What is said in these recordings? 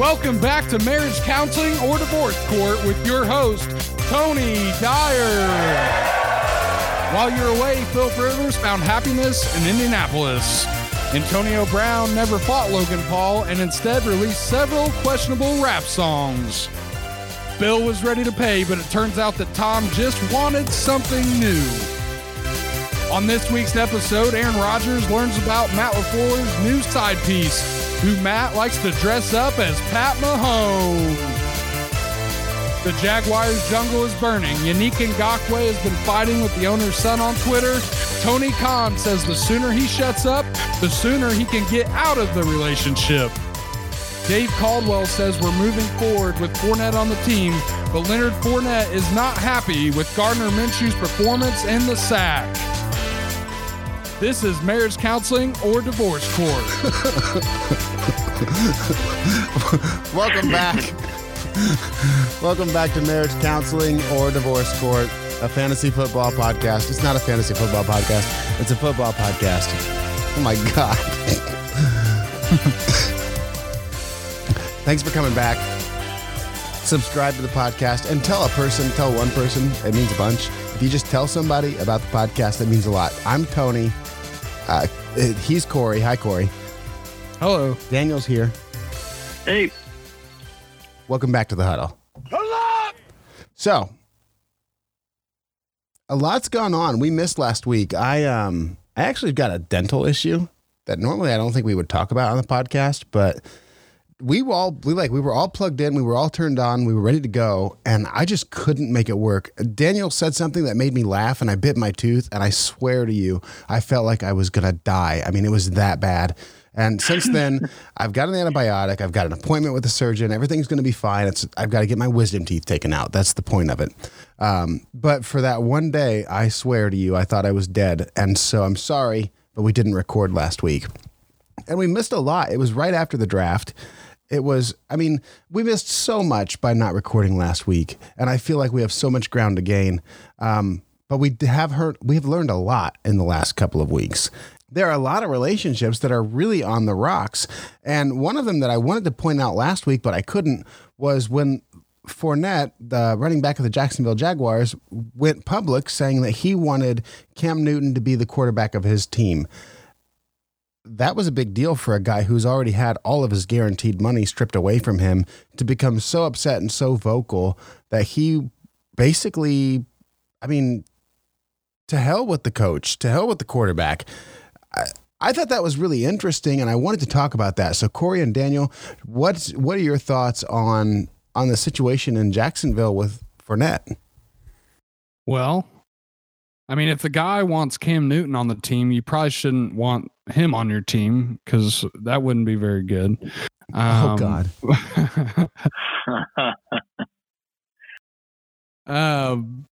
Welcome back to Marriage Counseling or Divorce Court with your host, Tony Dyer. While you're away, Phil Rivers found happiness in Indianapolis. Antonio Brown never fought Logan Paul and instead released several questionable rap songs. Bill was ready to pay, but it turns out that Tom just wanted something new. On this week's episode, Aaron Rodgers learns about Matt LaFleur's new side piece, who Matt likes to dress up as Pat Mahomes. The Jaguars jungle is burning. Yannick Ngakoue has been fighting with the owner's son on Twitter. Tony Khan says the sooner he shuts up, the sooner he can get out of the relationship. Dave Caldwell says we're moving forward with Fournette on the team, but Leonard Fournette is not happy with Gardner Minshew's performance in the sack. This is marriage counseling or divorce court. Welcome back. Welcome back to Marriage Counseling or Divorce Court, a fantasy football podcast. It's not a fantasy football podcast, it's a football podcast. Oh my God. Thanks for coming back. Subscribe to the podcast and tell a person, tell one person, it means a bunch. If you just tell somebody about the podcast, that means a lot. I'm Tony. Uh, he's Corey. Hi, Corey. Hello. Daniel's here. Hey. Welcome back to the huddle. So, a lot's gone on. We missed last week. I um I actually got a dental issue that normally I don't think we would talk about on the podcast, but we were all we like we were all plugged in, we were all turned on, we were ready to go, and I just couldn't make it work. Daniel said something that made me laugh and I bit my tooth and I swear to you, I felt like I was going to die. I mean, it was that bad. And since then, I've got an antibiotic. I've got an appointment with a surgeon. Everything's going to be fine. It's I've got to get my wisdom teeth taken out. That's the point of it. Um, but for that one day, I swear to you, I thought I was dead. And so I'm sorry, but we didn't record last week, and we missed a lot. It was right after the draft. It was, I mean, we missed so much by not recording last week, and I feel like we have so much ground to gain. Um, but we have heard, we have learned a lot in the last couple of weeks, there are a lot of relationships that are really on the rocks. And one of them that I wanted to point out last week, but I couldn't, was when Fournette, the running back of the Jacksonville Jaguars, went public saying that he wanted Cam Newton to be the quarterback of his team. That was a big deal for a guy who's already had all of his guaranteed money stripped away from him to become so upset and so vocal that he basically, I mean, to hell with the coach, to hell with the quarterback. I, I thought that was really interesting, and I wanted to talk about that. So, Corey and Daniel, what's what are your thoughts on on the situation in Jacksonville with Fournette? Well, I mean, if the guy wants Cam Newton on the team, you probably shouldn't want him on your team because that wouldn't be very good. Um, oh God. um,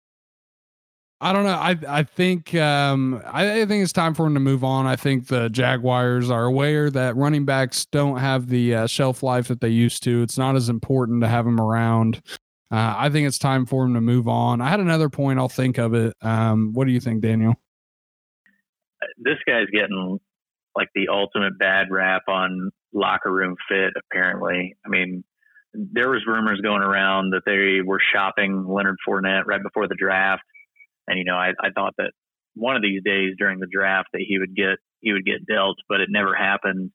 I don't know. I I think um, I, I, think it's time for him to move on. I think the Jaguars are aware that running backs don't have the uh, shelf life that they used to. It's not as important to have them around. Uh, I think it's time for him to move on. I had another point. I'll think of it. Um, what do you think, Daniel? This guy's getting like the ultimate bad rap on locker room fit. Apparently, I mean, there was rumors going around that they were shopping Leonard Fournette right before the draft and you know, I, I thought that one of these days during the draft that he would get he would get dealt, but it never happened.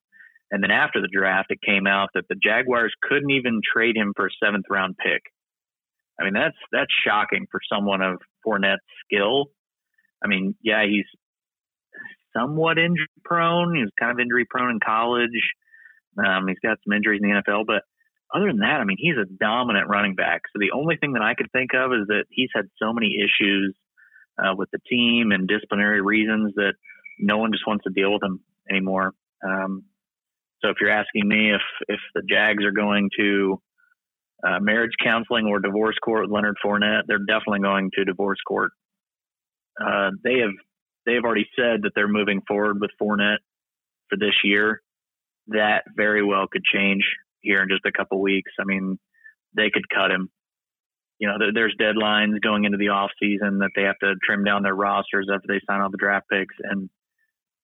And then after the draft, it came out that the Jaguars couldn't even trade him for a seventh round pick. I mean, that's that's shocking for someone of Fournette's skill. I mean, yeah, he's somewhat injury prone. He was kind of injury prone in college. Um, he's got some injuries in the NFL, but other than that, I mean, he's a dominant running back. So the only thing that I could think of is that he's had so many issues uh, with the team and disciplinary reasons that no one just wants to deal with him anymore. Um, so if you're asking me if if the Jags are going to uh, marriage counseling or divorce court with Leonard Fournette, they're definitely going to divorce court. Uh, they have they have already said that they're moving forward with Fournette for this year. That very well could change here in just a couple weeks. I mean, they could cut him you know, there's deadlines going into the off season that they have to trim down their rosters after they sign all the draft picks. And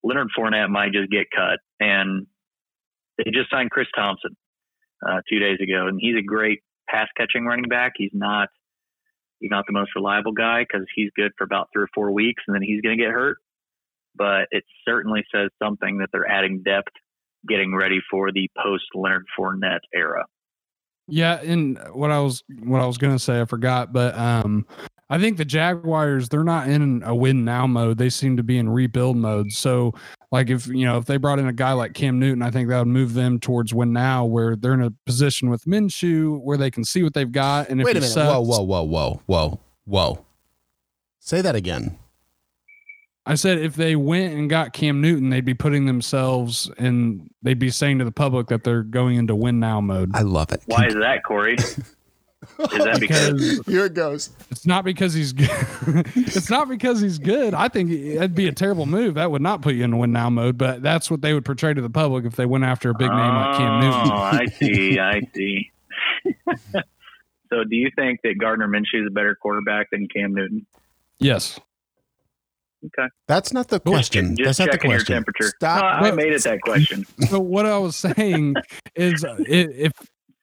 Leonard Fournette might just get cut. And they just signed Chris Thompson. uh, two days ago, and he's a great pass catching running back. He's not he's not the most reliable guy because he's good for about three or four weeks, and then he's going to get hurt. But it certainly says something that they're adding depth, getting ready for the post Leonard Fournette era. Yeah, and what I was what I was gonna say, I forgot, but um, I think the Jaguars they're not in a win now mode. They seem to be in rebuild mode. So, like if you know if they brought in a guy like Cam Newton, I think that would move them towards win now, where they're in a position with Minshew where they can see what they've got. And if Wait a he minute. sucks- Whoa, whoa, whoa, whoa, whoa, whoa. Say that again. I said if they went and got Cam Newton, they'd be putting themselves and they'd be saying to the public that they're going into win now mode. I love it. Why is that, Corey? is that because Because Here it goes. it's not because he's good. it's not because he's good. I think that'd be a terrible move. That would not put you in win now mode, but that's what they would portray to the public if they went after a big name like Cam Oh, Newton. I see. I see. so, do you think that Gardner Minshew is a better quarterback than Cam Newton? Yes. Okay. That's not the question. Just That's not the checking your question. temperature. Stop. No, I made it that question. So what I was saying is uh, if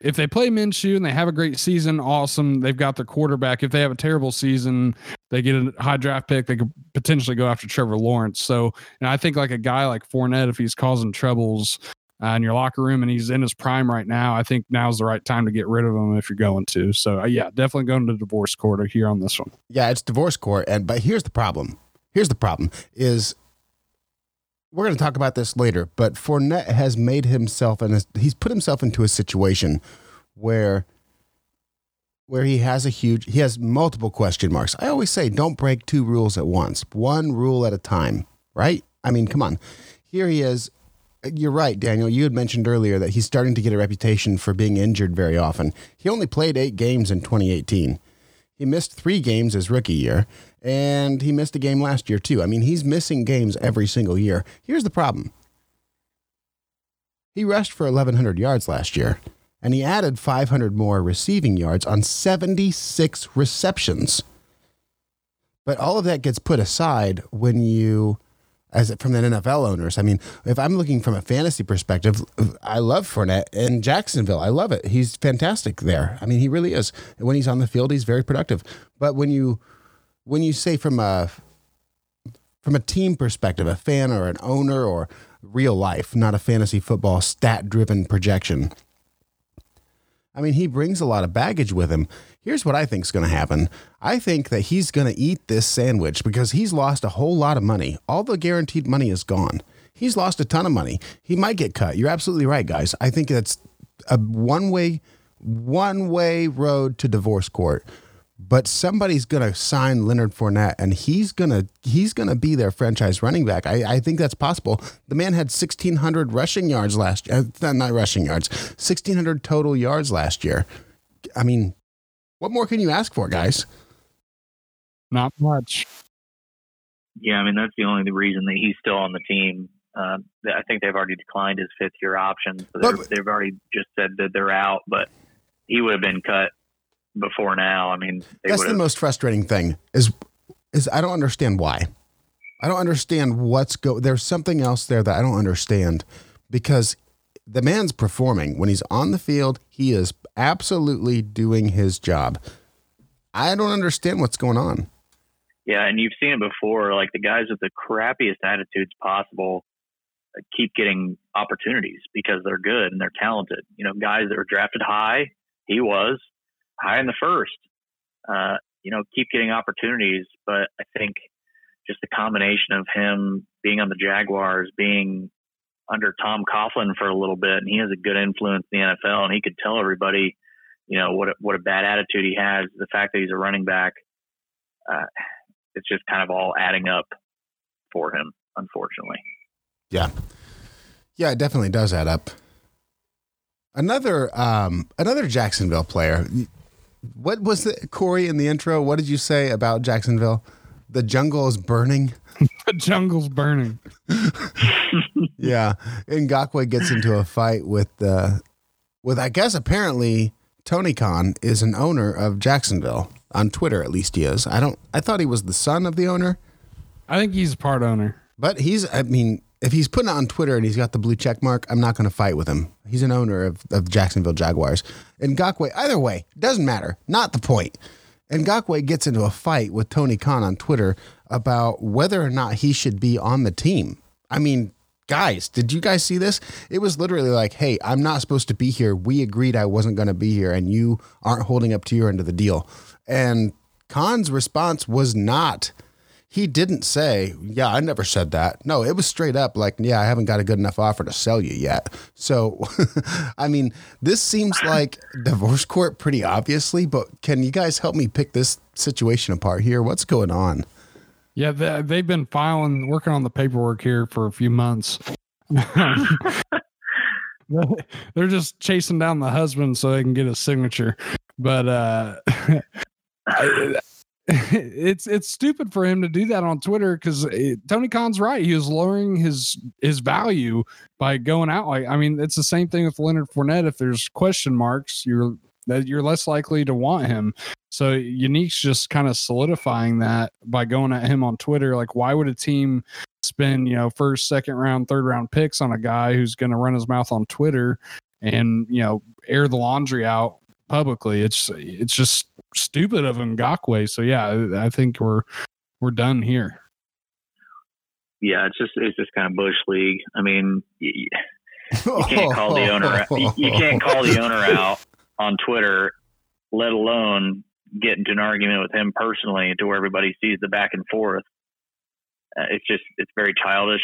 if they play Minshew and they have a great season, awesome. They've got their quarterback. If they have a terrible season, they get a high draft pick. They could potentially go after Trevor Lawrence. So, and I think like a guy like Fournette, if he's causing troubles uh, in your locker room and he's in his prime right now, I think now's the right time to get rid of him if you're going to. So, uh, yeah, definitely going to divorce court here on this one. Yeah, it's divorce court, and but here's the problem. Here's the problem: is we're going to talk about this later, but Fournette has made himself and he's put himself into a situation where where he has a huge he has multiple question marks. I always say don't break two rules at once. One rule at a time, right? I mean, come on. Here he is. You're right, Daniel. You had mentioned earlier that he's starting to get a reputation for being injured very often. He only played 8 games in 2018. He missed 3 games his rookie year and he missed a game last year too. I mean, he's missing games every single year. Here's the problem. He rushed for 1100 yards last year and he added 500 more receiving yards on 76 receptions. But all of that gets put aside when you as from the NFL owners. I mean, if I'm looking from a fantasy perspective, I love Fournette in Jacksonville. I love it. He's fantastic there. I mean, he really is. When he's on the field, he's very productive. But when you when you say from a from a team perspective, a fan or an owner or real life, not a fantasy football stat driven projection. I mean, he brings a lot of baggage with him. Here's what I think is going to happen. I think that he's going to eat this sandwich because he's lost a whole lot of money. All the guaranteed money is gone. He's lost a ton of money. He might get cut. You're absolutely right, guys. I think that's a one way one way road to divorce court. But somebody's gonna sign Leonard Fournette, and he's gonna he's gonna be their franchise running back. I, I think that's possible. The man had sixteen hundred rushing yards last year. Uh, not rushing yards, sixteen hundred total yards last year. I mean, what more can you ask for, guys? Not much. Yeah, I mean that's the only reason that he's still on the team. Uh, I think they've already declined his fifth year option, so But- they've already just said that they're out. But he would have been cut before now. I mean, That's the most frustrating thing. Is is I don't understand why. I don't understand what's go. There's something else there that I don't understand because the man's performing when he's on the field. He is absolutely doing his job. I don't understand what's going on. Yeah, and you've seen it before. Like the guys with the crappiest attitudes possible keep getting opportunities because they're good and they're talented. You know, guys that were drafted high, he was high in the first. Uh, you know, keep getting opportunities, but I think just the combination of him being on the Jaguars, being under Tom Coughlin for a little bit, and he has a good influence in the NFL, and he could tell everybody, you know, what a, what a bad attitude he has. The fact that he's a running back, uh, it's just kind of all adding up for him, unfortunately. Yeah, yeah, it definitely does add up. Another um, another Jacksonville player. What was it, Corey, in the intro? What did you say about Jacksonville? The jungle is burning. The jungle's burning. yeah, Ngakoue gets into a fight with uh, with I guess apparently Tony Khan is an owner of Jacksonville on Twitter. At least he is. I don't. I thought he was the son of the owner, I think he's a part owner. but he's. I mean, if he's putting it on Twitter and he's got the blue check mark, I'm not going to fight with him. He's an owner of, of Jacksonville Jaguars. And Ngakoue, either way, doesn't matter. Not the point. And Ngakoue gets into a fight with Tony Khan on Twitter about whether or not he should be on the team. I mean, guys, did you guys see this? It was literally like, hey, I'm not supposed to be here. We agreed I wasn't going to be here, and you aren't holding up to your end of the deal. And Khan's response was not he didn't say, Yeah, I never said that. No, it was straight up like, Yeah, I haven't got a good enough offer to sell you yet. So, I mean, this seems like divorce court pretty obviously, but can you guys help me pick this situation apart here? What's going on? Yeah, they, have been filing, working on the paperwork here for a few months. They're just chasing down the husband so they can get a signature. But, uh, it's it's stupid for him to do that on Twitter because eh, Tony Khan's right. He was lowering his his value by going out. Like I mean, it's the same thing with Leonard Fournette. If there's question marks, you're that you're less likely to want him. So Unique's just kind of solidifying that by going at him on Twitter. Like, why would a team spend you know first, second round, third round picks on a guy who's going to run his mouth on Twitter and you know air the laundry out publicly? It's it's just stupid of Ngakoue. So yeah, I think we're we're done here. Yeah, it's just it's just kind of bush league. I mean, you, you can't call the owner out, you, you can't call the owner out on Twitter, let alone get into an argument with him personally to where everybody sees the back and forth. Uh, it's just it's very childish.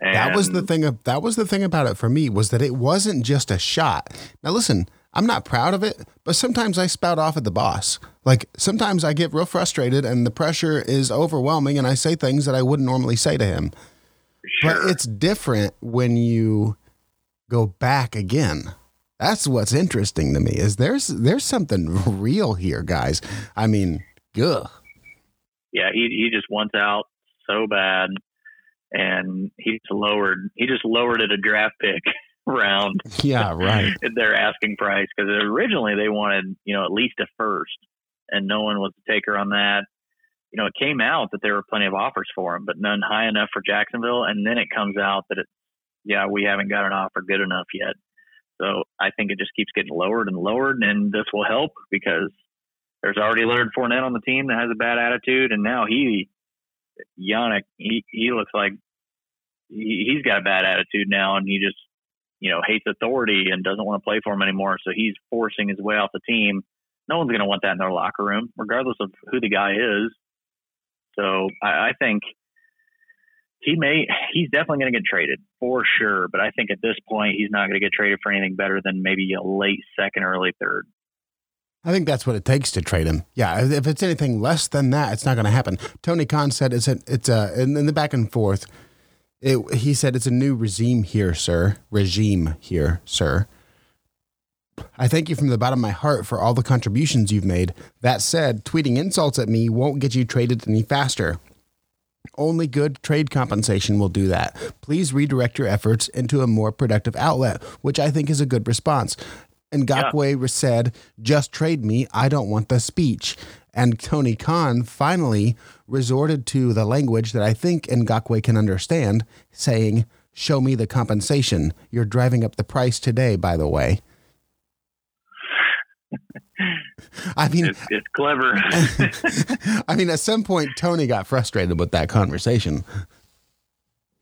And that was the thing. Of, that was the thing about it for me was that it wasn't just a shot. Now listen, I'm not proud of it, but sometimes I spout off at the boss. Like sometimes I get real frustrated and the pressure is overwhelming and I say things that I wouldn't normally say to him. Sure. But it's different when you go back again. That's what's interesting to me is there's there's something real here, guys. I mean, ugh. Yeah, he he just wants out so bad and he just lowered he just lowered it a draft pick round. Yeah, right. their asking price because originally they wanted you know at least a first, and no one was the taker on that. You know, it came out that there were plenty of offers for him, but none high enough for Jacksonville. And then it comes out that it, yeah, we haven't got an offer good enough yet. So I think it just keeps getting lowered and lowered, and this will help because there's already Leonard Fournette on the team that has a bad attitude, and now he, Yannick, he he looks like he, he's got a bad attitude now, and he just you know, hates authority and doesn't want to play for him anymore. So he's forcing his way off the team. No one's going to want that in their locker room, regardless of who the guy is. So I, I think he may, he's definitely going to get traded for sure. But I think at this point, he's not going to get traded for anything better than maybe a late second, early third. I think that's what it takes to trade him. Yeah, if it's anything less than that, it's not going to happen. Tony Khan said it's a, it's a in, in the back and forth. It, he said it's a new regime here, sir. Regime here, sir. I thank you from the bottom of my heart for all the contributions you've made. That said, tweeting insults at me won't get you traded any faster. Only good trade compensation will do that. Please redirect your efforts into a more productive outlet, which I think is a good response. And Ngakoue yeah. said, just trade me. I don't want the speech. And Tony Khan finally resorted to the language that I think Ngakoue can understand, saying, Show me the compensation. You're driving up the price today, by the way. I mean, it's, it's clever. I mean, at some point, Tony got frustrated with that conversation.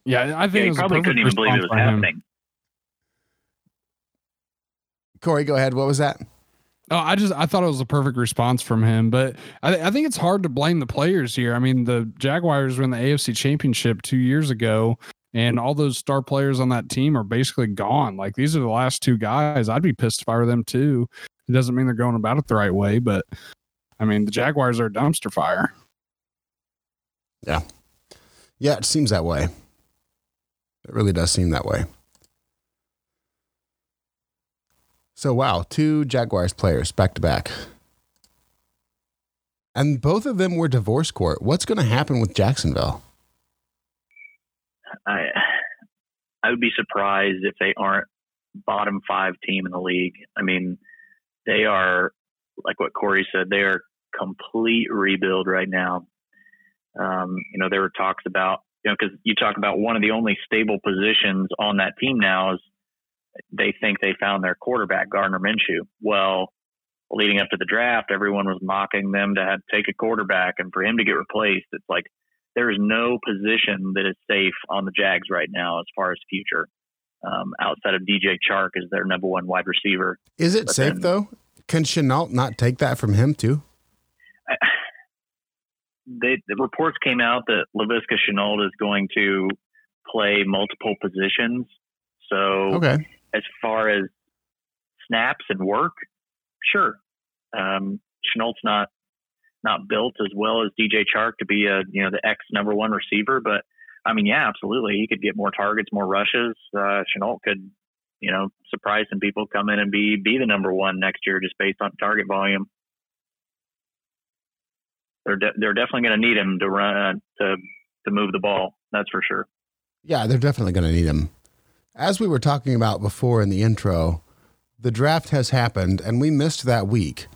Yeah, I think yeah, he probably couldn't even believe it was happening. Corey, go ahead. What was that? Oh, I just I thought it was a perfect response from him, but I, I think it's hard to blame the players here. I mean, the Jaguars were in the AFC Championship two years ago, and all those star players on that team are basically gone. Like these are the last two guys. I'd be pissed if I were them too. It doesn't mean they're going about it the right way, but I mean, the Jaguars are a dumpster fire. Yeah, yeah, it seems that way. It really does seem that way. So wow, two Jaguars players back to back. And both of them were divorce court. What's going to happen with Jacksonville? I I would be surprised if they aren't bottom five team in the league. I mean, they are like what Corey said. They are complete rebuild right now. Um, you know, there were talks about you know, because you talk about one of the only stable positions on that team now is they think they found their quarterback, Gardner Minshew. Well, leading up to the draft, everyone was mocking them to have, take a quarterback, and for him to get replaced, it's like there is no position that is safe on the Jags right now as far as future. Um, outside of DJ Chark as their number one wide receiver. Is it but safe then, though? Can Shenault not take that from him too? I, they, the reports came out that Laviska Shenault is going to play multiple positions. So, okay. As far as snaps and work, sure. Um, Shenault's not not built as well as DJ Chark to be a you know the X number one receiver, but I mean, yeah, absolutely, he could get more targets, more rushes. Uh, Shenault could, you know, surprise some people, come in and be be the number one next year just based on target volume. They're de- they're definitely going to need him to run uh, to to move the ball. That's for sure. Yeah, they're definitely going to need him. As we were talking about before in the intro, the draft has happened and we missed that week.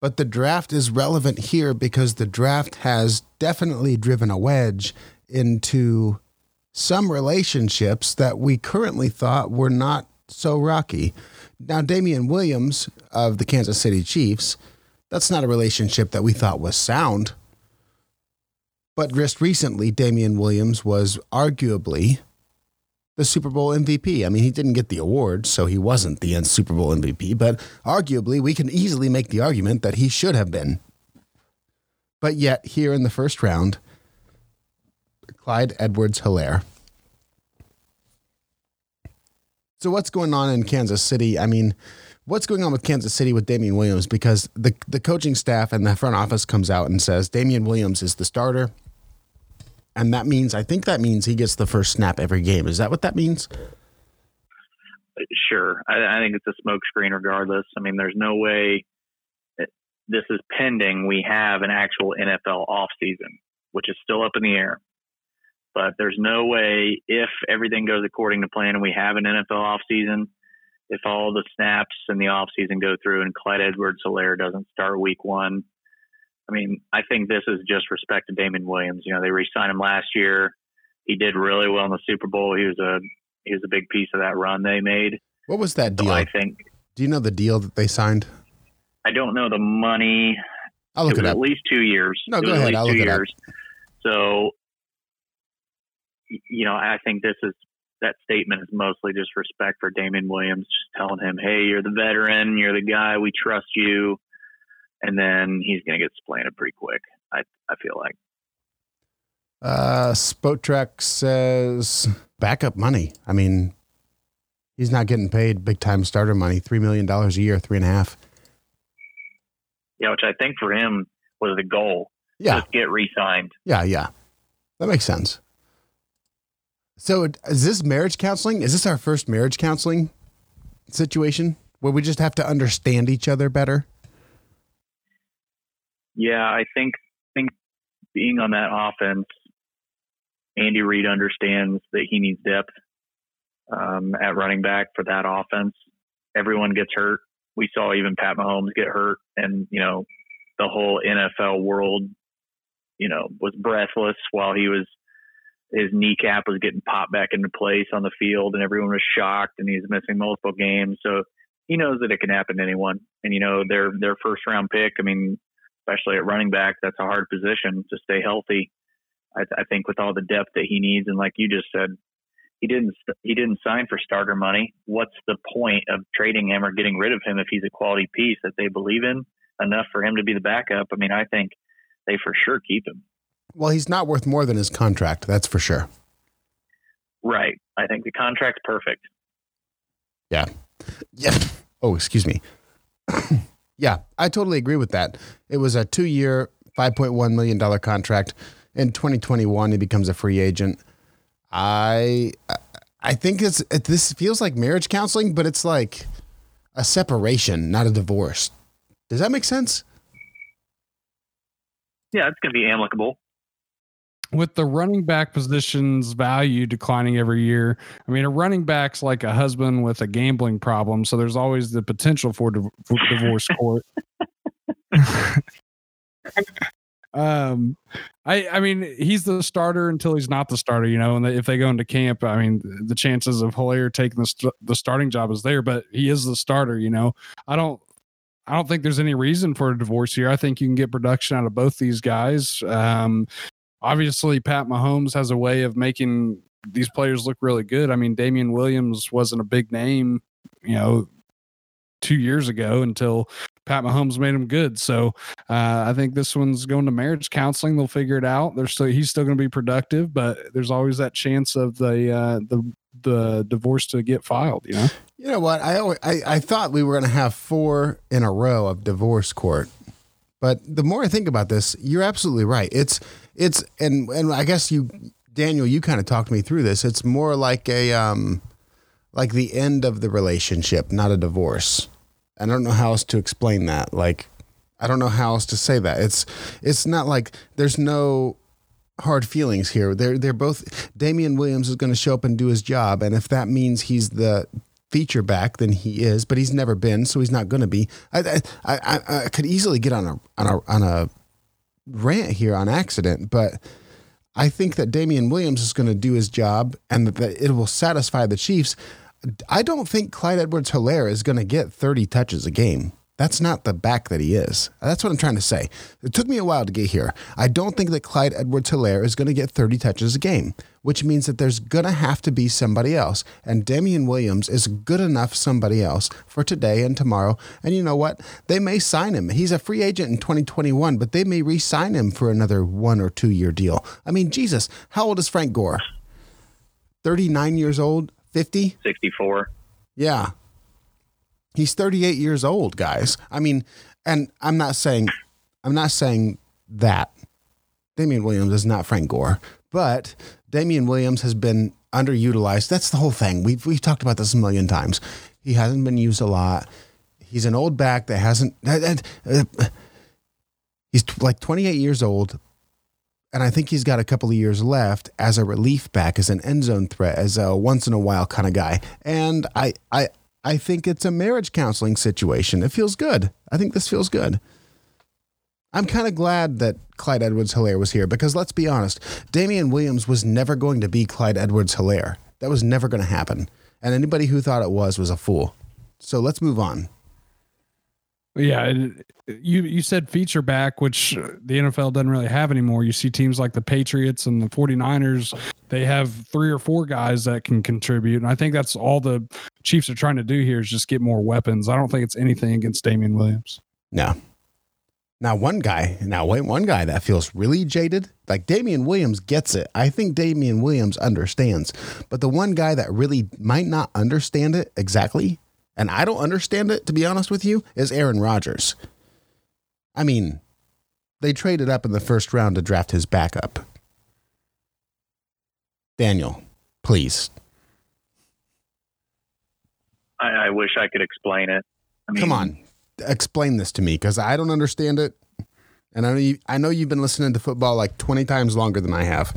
But the draft is relevant here because the draft has definitely driven a wedge into some relationships that we currently thought were not so rocky. Now, Damien Williams of the Kansas City Chiefs, that's not a relationship that we thought was sound. But just recently, Damien Williams was arguably the Super Bowl MVP. I mean, he didn't get the award, so he wasn't the Super Bowl MVP, but arguably, we can easily make the argument that he should have been. But yet, here in the first round, Clyde Edwards Helaire. So, what's going on in Kansas City? I mean, what's going on with Kansas City with Damien Williams? Because the, the coaching staff and the front office comes out and says Damien Williams is the starter and that means I think that means he gets the first snap every game. Is that what that means? Sure, I, I think it's a smokescreen. Regardless, I mean, there's no way this is pending. We have an actual NFL offseason, which is still up in the air. But there's no way if everything goes according to plan and we have an NFL offseason, if all the snaps in the offseason go through and Clyde Edwards Helaire doesn't start week one, I mean, I think this is just respect to Damien Williams. You know, they re-signed him last year. He did really well in the Super Bowl. He was a he was a big piece of that run they made. What was that deal? So I think. Do you know the deal that they signed? I don't know the money. I'll look it, it up. At least two years. No, go ahead. I'll look years. it up. So, you know, I think this is that statement is mostly just respect for Damien Williams, just telling him, "Hey, you're the veteran. You're the guy. We trust you." And then he's going to get supplanted pretty quick. I I feel like. Uh, Spotrac says backup money. I mean, he's not getting paid big time starter money, three million dollars a year, three and a half. Yeah, which I think for him was the goal. Yeah, Just get re-signed. Yeah, yeah, that makes sense. So, is this marriage counseling? Is this our first marriage counseling situation where we just have to understand each other better? Yeah, I think think being on that offense, Andy Reid understands that he needs depth um, at running back for that offense. Everyone gets hurt. We saw even Pat Mahomes get hurt, and you know the whole NFL world, you know, was breathless while he was his kneecap was getting popped back into place on the field, and everyone was shocked, and he's missing multiple games. So he knows that it can happen to anyone. And you know their their first round pick. I mean, especially at running back, that's a hard position to stay healthy. I, I think with all the depth that he needs, and like you just said, he didn't he didn't sign for starter money. What's the point of trading him or getting rid of him if he's a quality piece that they believe in enough for him to be the backup? I mean, I think they for sure keep him. Well, he's not worth more than his contract, that's for sure. Right. I think the contract's perfect. Yeah. Yeah. Oh, excuse me. Yeah, I totally agree with that. It was a two year, $5.1 million contract. In 2021, he becomes a free agent. I I think it's it, this feels like marriage counseling, but it's like a separation, not a divorce. Does that make sense? Yeah, it's going to be amicable with the running back position's value declining every year, I mean, a running back's like a husband with a gambling problem, so there's always the potential for, for divorce court. um, I I mean he's the starter until he's not the starter, you know. And if they go into camp, I mean the chances of Helaire taking the st- the starting job is there, but he is the starter, you know. I don't I don't think there's any reason for a divorce here. I think you can get production out of both these guys. Um, obviously, Pat Mahomes has a way of making these players look really good. I mean, Damien Williams wasn't a big name, you know, two years ago until Pat Mahomes made him good. So uh, I think this one's going to marriage counseling. They'll figure it out. They're still he's still going to be productive, but there's always that chance of the uh, the the divorce to get filed. You know. You know what? I always, I, I thought we were going to have four in a row of divorce court, but the more I think about this, you're absolutely right. It's it's and and I guess you, Daniel, you kind of talked me through this. It's more like a um, like the end of the relationship, not a divorce. I don't know how else to explain that. Like, I don't know how else to say that. It's it's not like there's no hard feelings here. They're they're both. Damien Williams is going to show up and do his job, and if that means he's the feature back than he is, but he's never been, so he's not going to be. I, I, I, I could easily get on a on a on a rant here on accident, but I think that Damien Williams is going to do his job and that it will satisfy the Chiefs. I don't think Clyde Edwards Helaire is going to get 30 touches a game. That's not the back that he is. That's what I'm trying to say. It took me a while to get here. I don't think that Clyde Edwards Helaire is going to get 30 touches a game, which means that there's going to have to be somebody else. And Damien Williams is good enough somebody else for today and tomorrow. And you know what? They may sign him. He's a free agent in 2021, but they may re sign him for another one or two year deal. I mean, Jesus, how old is Frank Gore? 39 years old? 50? 64. Yeah. He's 38 years old, guys. I mean, and I'm not saying I'm not saying that Damien Williams is not Frank Gore, but Damien Williams has been underutilized. That's the whole thing. We've we've talked about this a million times. He hasn't been used a lot. He's an old back that hasn't. Uh, he's like 28 years old, and I think he's got a couple of years left as a relief back, as an end zone threat, as a once in a while kind of guy. And I, I, I think it's a marriage counseling situation. It feels good. I think this feels good. I'm kind of glad that Clyde Edwards Helaire was here because let's be honest, Damien Williams was never going to be Clyde Edwards Helaire. That was never going to happen. And anybody who thought it was was a fool. So let's move on. Yeah, you you said feature back, which the NFL doesn't really have anymore. You see teams like the Patriots and the 49ers, they have three or four guys that can contribute. And I think that's all the Chiefs are trying to do here is just get more weapons. I don't think it's anything against Damien Williams. No. Now one guy, now wait, one guy that feels really jaded, like Damien Williams gets it. I think Damien Williams understands. But the one guy that really might not understand it exactly and I don't understand it, to be honest with you, is Aaron Rodgers. I mean, they traded up in the first round to draft his backup. Daniel, please. I, I wish I could explain it. I mean, Come on, explain this to me because I don't understand it. And I know, you, I know you've been listening to football like 20 times longer than I have.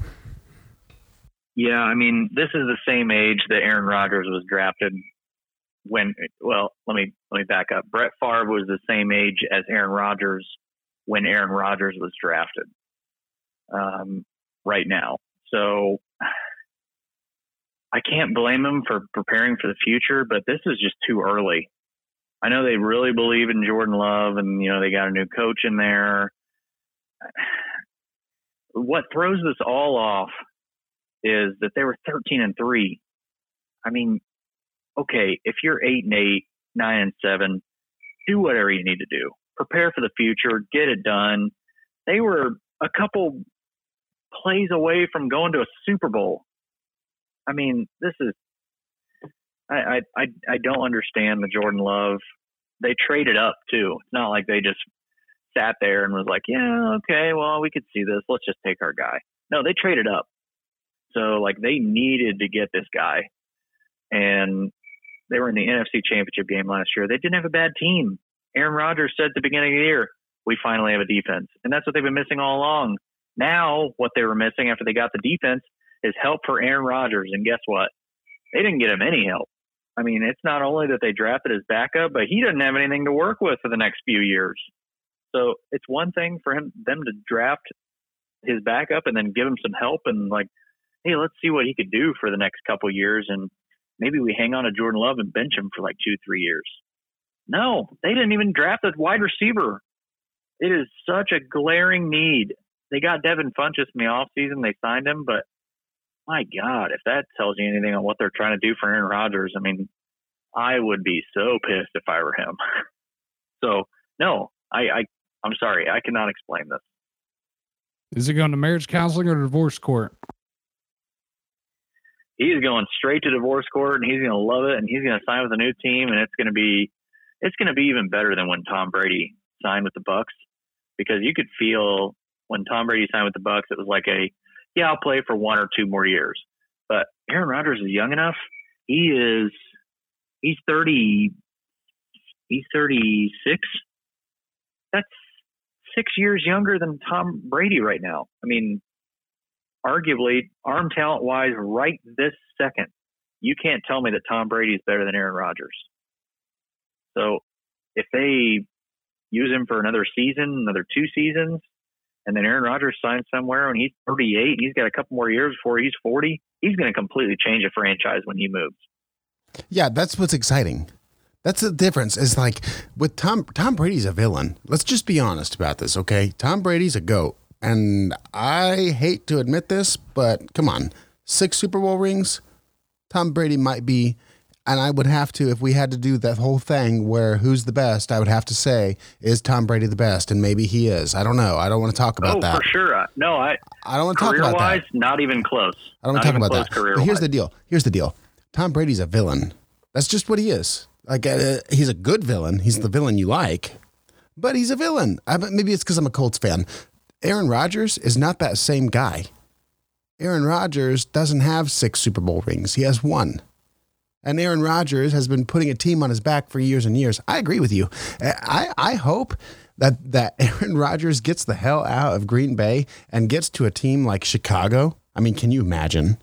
Yeah, I mean, this is the same age that Aaron Rodgers was drafted when well let me let me back up. Brett Favre was the same age as aaron rodgers when aaron rodgers was drafted um, right now. So i can't blame him for preparing for the future but this is just too early. I know they really believe in jordan love and you know they got a new coach in there. What throws this all off is that they were 13 and 3 i mean okay, if you're eight and eight, nine and seven, do whatever you need to do. Prepare for the future, get it done. They were a couple plays away from going to a Super Bowl. I mean, this is I I I don't understand the Jordan Love. They traded up too. It's not like they just sat there and was like, yeah, okay, well, we could see this. Let's just take our guy. No, they traded up. So like they needed to get this guy. And they were in the NFC Championship game last year. They didn't have a bad team. Aaron Rodgers said at the beginning of the year, "We finally have a defense," and that's what they've been missing all along. Now, what they were missing after they got the defense is help for Aaron Rodgers, and guess what? They didn't get him any help. I mean, it's not only that they drafted his backup, but he doesn't have anything to work with for the next few years. So it's one thing for him them to draft his backup and then give him some help and like, hey, let's see what he could do for the next couple years and maybe we hang on to Jordan Love and bench him for like two, three years. No, they didn't even draft a wide receiver. It is such a glaring need. They got Devin Funchess in the offseason. They signed him, but my God, if that tells you anything on what they're trying to do for Aaron Rodgers, I mean, I would be so pissed if I were him. so, no, I, I, I'm sorry. I cannot explain this. Is it going to marriage counseling or divorce court? He's going straight to divorce court and he's going to love it and he's going to sign with a new team and it's going to be it's going to be even better than when Tom Brady signed with the Bucks because you could feel when Tom Brady signed with the Bucks, it was like a, yeah, I'll play for one or two more years. But Aaron Rodgers is young enough. He is, he's 30, he's 36. That's six years younger than Tom Brady right now. I mean, arguably, arm talent wise, right this second, you can't tell me that Tom Brady is better than Aaron Rodgers. So if they use him for another season, another two seasons, and then Aaron Rodgers signs somewhere and he's 38, he's got a couple more years before he's 40, he's going to completely change a franchise when he moves. Yeah, that's what's exciting. That's the difference. Is like with Tom Tom Brady's a villain. Let's just be honest about this, okay? Tom Brady's a goat. And I hate to admit this, but come on. Six Super Bowl rings. Tom Brady might be and I would have to, if we had to do that whole thing where who's the best, I would have to say, is Tom Brady the best? And maybe he is. I don't know. I don't want to talk about oh, that. for sure. No, I. I don't want to talk about wise, that. Not even close. I don't want to talk about that. But here's the deal. Here's the deal. Tom Brady's a villain. That's just what he is. Like uh, he's a good villain. He's the villain you like, but he's a villain. I, maybe it's because I'm a Colts fan. Aaron Rodgers is not that same guy. Aaron Rodgers doesn't have six Super Bowl rings. He has one. And Aaron Rodgers has been putting a team on his back for years and years. I agree with you. I, I hope that that Aaron Rodgers gets the hell out of Green Bay and gets to a team like Chicago. I mean, can you imagine?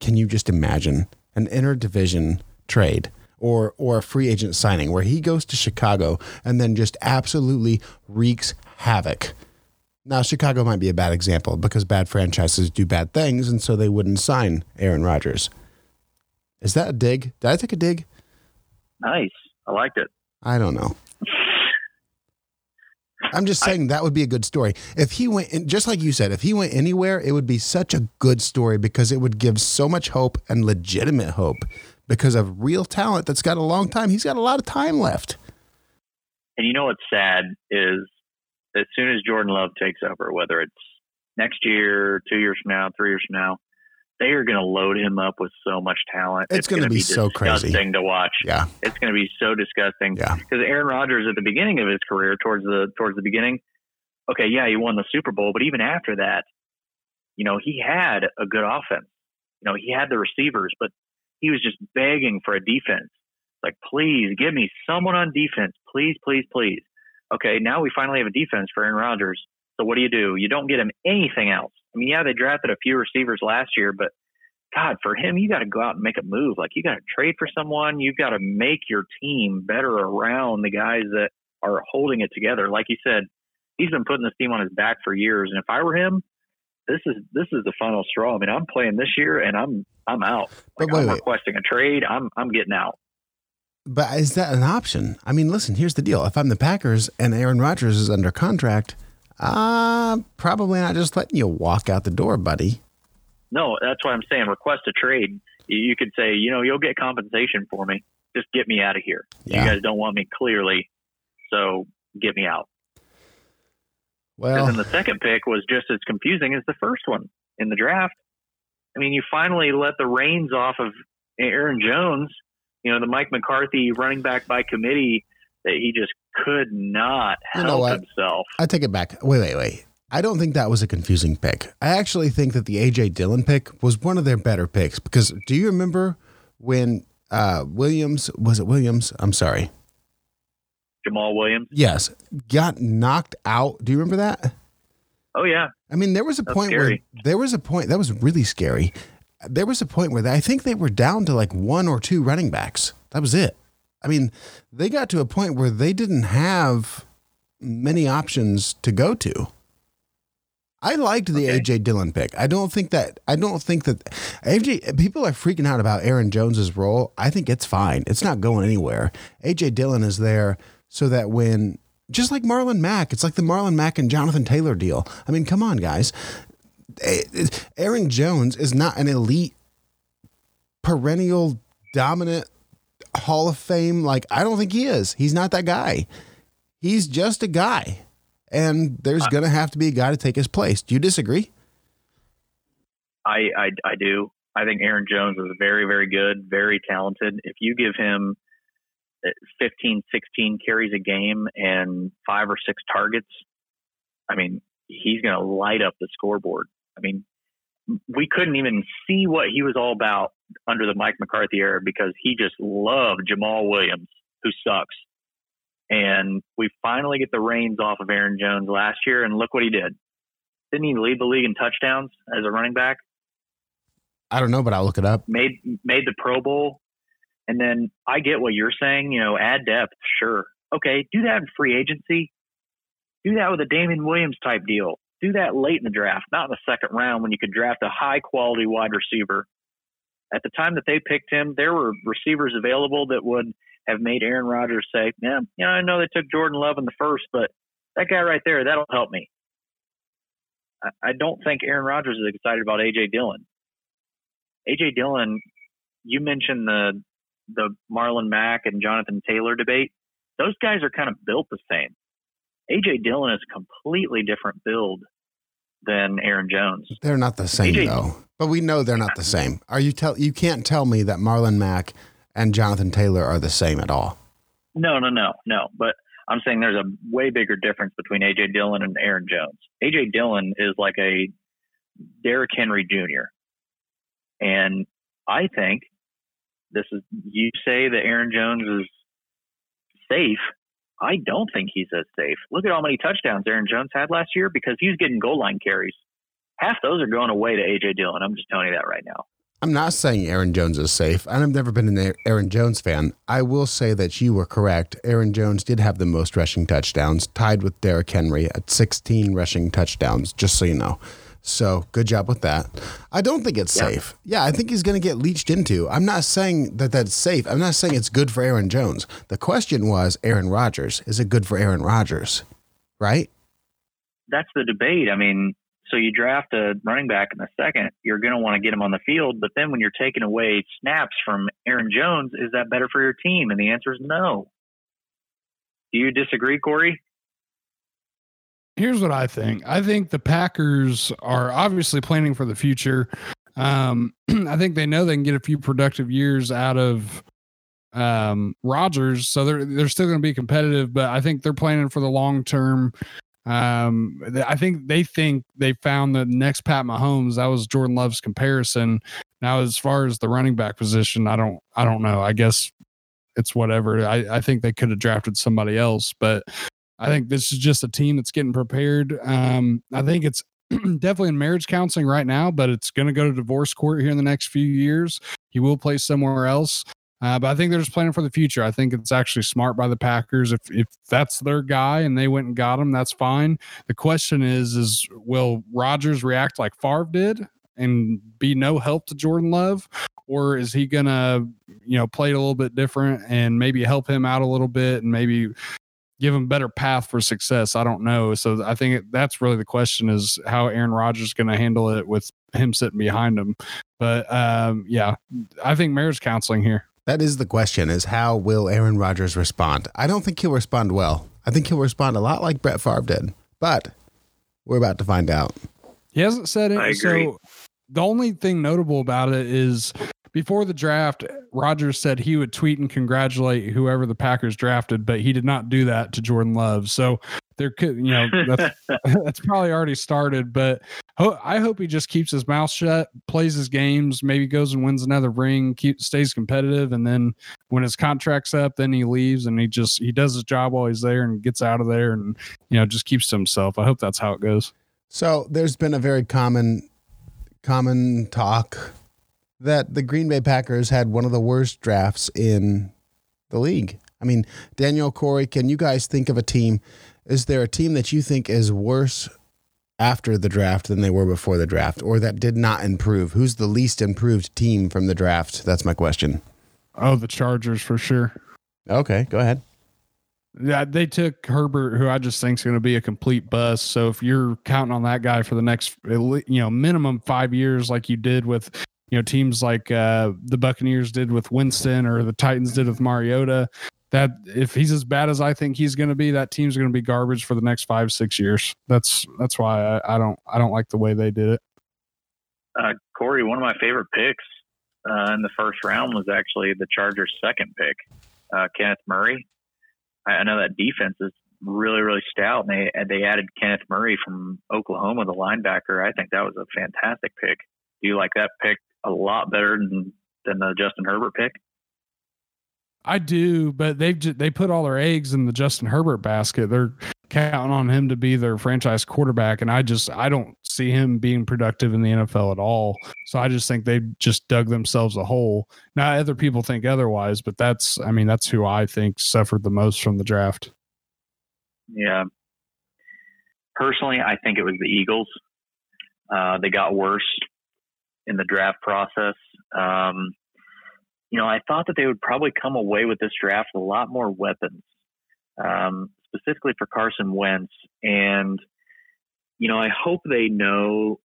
Can you just imagine an interdivision trade or or a free agent signing where he goes to Chicago and then just absolutely wreaks havoc? Now, Chicago might be a bad example because bad franchises do bad things, and so they wouldn't sign Aaron Rodgers. Is that a dig? Did I take a dig? Nice. I liked it. I don't know. I'm just saying I, that would be a good story. If he went, in, just like you said, if he went anywhere, it would be such a good story because it would give so much hope and legitimate hope because of real talent that's got a long time. He's got a lot of time left. And you know what's sad is as soon as Jordan Love takes over, whether it's next year, two years from now, three years from now, they are going to load him up with so much talent. It's, it's going to be, be so crazy to watch. Yeah, it's going to be so disgusting. Yeah, because Aaron Rodgers at the beginning of his career, towards the towards the beginning, okay, yeah, he won the Super Bowl, but even after that, you know, he had a good offense. You know, he had the receivers, but he was just begging for a defense. Like, please give me someone on defense, please, please, please. Okay, now we finally have a defense for Aaron Rodgers. So what do you do? You don't get him anything else. I mean, yeah, they drafted a few receivers last year, but God, for him, you got to go out and make a move. Like you got to trade for someone. You've got to make your team better around the guys that are holding it together. Like you said, he's been putting this team on his back for years. And if I were him, this is this is the final straw. I mean, I'm playing this year, and I'm I'm out. Like, wait, I'm wait. requesting a trade. I'm I'm getting out. But is that an option? I mean, listen. Here's the deal. If I'm the Packers and Aaron Rodgers is under contract uh, probably not just letting you walk out the door, buddy. No, that's what I'm saying. Request a trade. You could say, you know, you'll get compensation for me. Just get me out of here. Yeah. You guys don't want me clearly, so get me out. Well, and then the second pick was just as confusing as the first one in the draft. I mean, you finally let the reins off of Aaron Jones. You know, the Mike McCarthy running back by committee that he just could not help you know himself. I take it back. Wait, wait, wait. I don't think that was a confusing pick. I actually think that the AJ Dillon pick was one of their better picks because do you remember when uh, Williams was it Williams? I'm sorry. Jamaal Williams? Yes. Got knocked out. Do you remember that? Oh yeah. I mean, there was a That's point scary. where there was a point that was really scary. There was a point where they, I think they were down to like one or two running backs. That was it. I mean, they got to a point where they didn't have many options to go to. I liked the Okay. AJ Dillon pick. I don't think that I don't think that AJ people are freaking out about Aaron Jones's role. I think it's fine. It's not going anywhere. AJ Dillon is there so that when just like Marlon Mack, it's like the Marlon Mack and Jonathan Taylor deal. I mean, come on, guys. Eh, eh, Aaron Jones is not an elite perennial dominant Hall of Fame. Like, I don't think he is. He's not that guy. He's just a guy. And there's going to have to be a guy to take his place. Do you disagree? I, I I do. I think Aaron Jones is very very good, very talented. If you give him uh, 15, 16 carries a game and five or six targets, I mean, he's going to light up the scoreboard. I mean, we couldn't even see what he was all about under the Mike McCarthy era because he just loved Jamaal Williams, who sucks. And we finally get the reins off of Aaron Jones last year, and look what he did. Didn't he lead the league in touchdowns as a running back? I don't know, but I'll look it up. Made made the Pro Bowl, and then I get what you're saying. You know, add depth, sure. Okay, do that in free agency. Do that with a Damien Williams type deal. Do that late in the draft, not in the second round when you could draft a high quality wide receiver. At the time that they picked him, there were receivers available that would have made Aaron Rodgers say, "Yeah, you know, I know they took Jordan Love in the first, but that guy right there, that'll help me." I, I don't think Aaron Rodgers is excited about AJ Dillon. AJ Dillon, you mentioned the the Marlon Mack and Jonathan Taylor debate. Those guys are kind of built the same. AJ Dillon is a completely different build than Aaron Jones. They're not the same AJ though. But we know they're not the same. Are you tell you can't tell me that Marlon Mack and Jonathan Taylor are the same at all. No, no, no, no. But I'm saying there's a way bigger difference between AJ Dillon and Aaron Jones. AJ Dillon is like a Derrick Henry Jr. And I think this is you say that Aaron Jones is safe. I don't think he's as safe. Look at how many touchdowns Aaron Jones had last year because he's getting goal line carries. Half those are going away to AJ Dillon. I'm just telling you that right now. I'm not saying Aaron Jones is safe. And I've never been an Aaron Jones fan. I will say that you were correct. Aaron Jones did have the most rushing touchdowns, tied with Derrick Henry at 16 rushing touchdowns, just so you know. So good job with that. I don't think it's Yeah. safe. Yeah, I think he's going to get leached into. I'm not saying that that's safe. I'm not saying it's good for Aaron Jones. The question was Aaron Rodgers. Is it good for Aaron Rodgers? Right? that's the debate. I mean, so you draft a running back in the second, you're going to want to get him on the field, but then when you're taking away snaps from Aaron Jones, is that better for your team? And the answer is no. Do you disagree, Corey? Here's what I think. I think the Packers are obviously planning for the future. Um, I think they know they can get a few productive years out of um Rodgers, so they're they're still going to be competitive, but I think they're planning for the long term. Um, I think they think they found the next Pat Mahomes. That was Jordan Love's comparison. Now, as far as the running back position, I don't I don't know. I guess it's whatever. I, I think they could have drafted somebody else, but I think this is just a team that's getting prepared. Um, I think it's definitely in marriage counseling right now, but it's going to go to divorce court here in the next few years. He will play somewhere else. Uh, but I think they're just planning for the future. I think it's actually smart by the Packers. If if that's their guy and they went and got him, that's fine. The question is, is will Rodgers react like Favre did and be no help to Jordan Love, or is he gonna, you know, play a little bit different and maybe help him out a little bit and maybe give him better path for success. I don't know. So I think that's really the question is how Aaron Rodgers is going to handle it with him sitting behind him. But um, yeah, I think marriage counseling here. That is the question: is how will Aaron Rodgers respond? I don't think he'll respond well. I think he'll respond a lot like Brett Favre did. But we're about to find out. He hasn't said it. I agree. So the only thing notable about it is before the draft, Rodgers said he would tweet and congratulate whoever the Packers drafted, but he did not do that to Jordan Love. So there could, you know, that's that's probably already started. But ho- I hope he just keeps his mouth shut, plays his games, maybe goes and wins another ring, keep stays competitive, and then when his contract's up, then he leaves and he just he does his job while he's there and gets out of there and you know just keeps to himself. I hope that's how it goes. So there's been a very common common talk that the Green Bay Packers had one of the worst drafts in the league. I mean, Daniel Corey, can you guys think of a team is there a team that you think is worse after the draft than they were before the draft, or that did not improve? Who's the least improved team from the draft? That's my question. Oh, the Chargers for sure. Okay, go ahead. Yeah, they took Herbert, who I just think is going to be a complete bust. So if you're counting on that guy for the next, you know, minimum five years, like you did with, you know, teams like uh, the Buccaneers did with Winston or the Titans did with Mariota, that if he's as bad as I think he's going to be, that team's going to be garbage for the next five, six years. That's that's why I, I don't I don't like the way they did it. Uh, Corey, one of my favorite picks uh, in the first round was actually the Chargers' second pick, uh, Kenneth Murray. I, I know that defense is really, really stout, and they they added Kenneth Murray from Oklahoma, the linebacker. I think that was a fantastic pick. Do you like that pick a lot better than than the Justin Herbert pick? I do, but just, they put all their eggs in the Justin Herbert basket. They're counting on him to be their franchise quarterback, and I just I don't see him being productive in the NFL at all. So I just think they just dug themselves a hole. Now other people think otherwise, but that's I mean that's who I think suffered the most from the draft. Yeah. Personally, I think it was the Eagles. Uh, they got worse in the draft process. Um, you know, I thought that they would probably come away with this draft with a lot more weapons, um, specifically for Carson Wentz. And, you know, I hope they know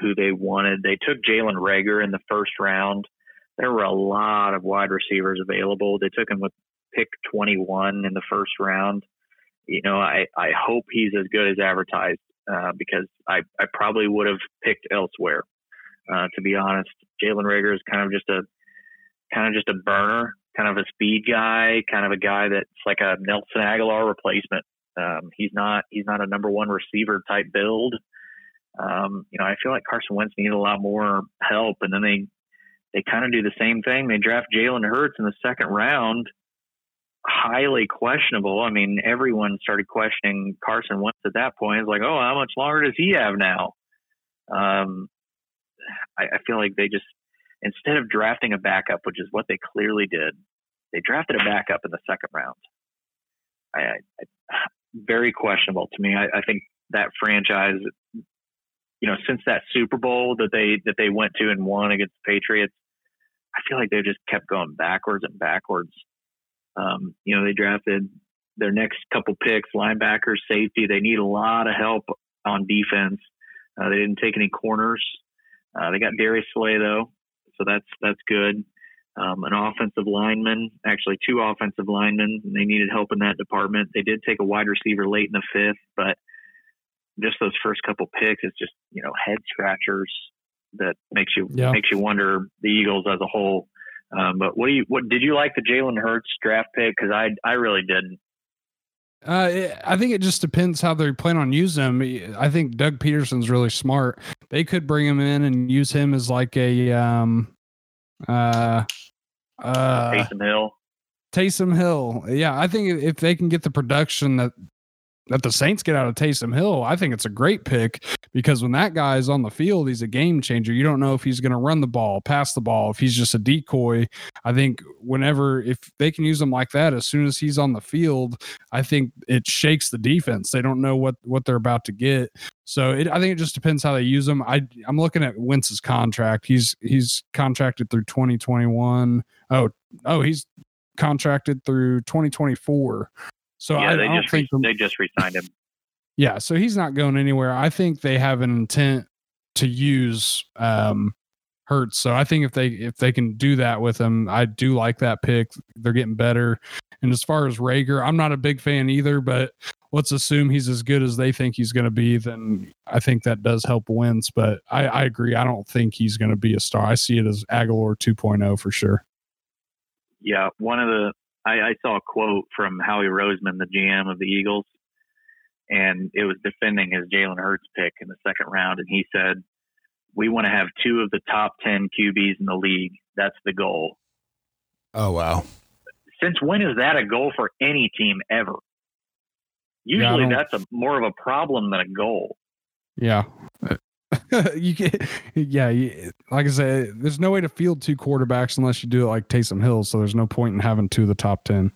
who they wanted. They took Jalen Reagor in the first round. There were a lot of wide receivers available. They took him with pick 21 in the first round. You know, I, I hope he's as good as advertised uh, because I, I probably would have picked elsewhere. Uh, to be honest, Jalen Reagor is kind of just a kind of just a burner, kind of a speed guy, kind of a guy that's like a Nelson Agholor replacement. Um, he's not he's not a number one receiver type build. Um, you know, I feel like Carson Wentz needed a lot more help, and then they they kind of do the same thing. They draft Jalen Hurts in the second round, highly questionable. I mean, everyone started questioning Carson Wentz at that point. It's like, oh, how much longer does he have now? Um, I, I feel like they just instead of drafting a backup, which is what they clearly did, they drafted a backup in the second round. I, I, very questionable to me. I, I think that franchise, you know, since that Super Bowl that they that they went to and won against the Patriots, I feel like they've just kept going backwards and backwards. Um, you know, they drafted their next couple picks, linebackers, safety. They need a lot of help on defense. Uh, they didn't take any corners. Uh, they got Darius Slay though, so that's that's good. Um, an offensive lineman, actually two offensive linemen. They needed help in that department. They did take a wide receiver late in the fifth, but just those first couple picks, it's just you know head scratchers that makes you yeah. makes you wonder the Eagles as a whole. Um, but what do you what did you like the Jalen Hurts draft pick? Because I I really didn't. Uh, it, I think it just depends how they plan on using him. I think Doug Pederson's really smart. They could bring him in and use him as like a um, uh, uh, Taysom Hill. Taysom Hill. Yeah, I think if they can get the production that that the Saints get out of Taysom Hill, I think it's a great pick because when that guy is on the field, he's a game changer. You don't know if he's going to run the ball, pass the ball, if he's just a decoy. I think whenever, if they can use him like that, as soon as he's on the field, I think it shakes the defense. They don't know what what they're about to get. So it, I think it just depends how they use him. I I'm looking at Wentz's contract. He's he's contracted through 2021. Oh oh he's contracted through 2024. So yeah, I, they I just re- they just resigned him. Yeah, so he's not going anywhere. I think they have an intent to use um, Hurts. So I think if they if they can do that with him, I do like that pick. They're getting better. And as far as Reagor, I'm not a big fan either, but let's assume he's as good as they think he's going to be. Then I think that does help Wentz. But I, I agree. I don't think he's going to be a star. I see it as Agholor 2.0 for sure. Yeah, one of the I, I saw a quote from Howie Roseman, the GM of the Eagles, and it was defending his Jalen Hurts pick in the second round, and he said, "We want to have two of the top ten QBs in the league. That's the goal." Oh wow! Since when is that a goal for any team ever? Usually, yeah, that's a more of a problem than a goal. Yeah, you can, yeah, you, like I said, there's no way to field two quarterbacks unless you do it like Taysom Hill. So there's no point in having two of the top ten.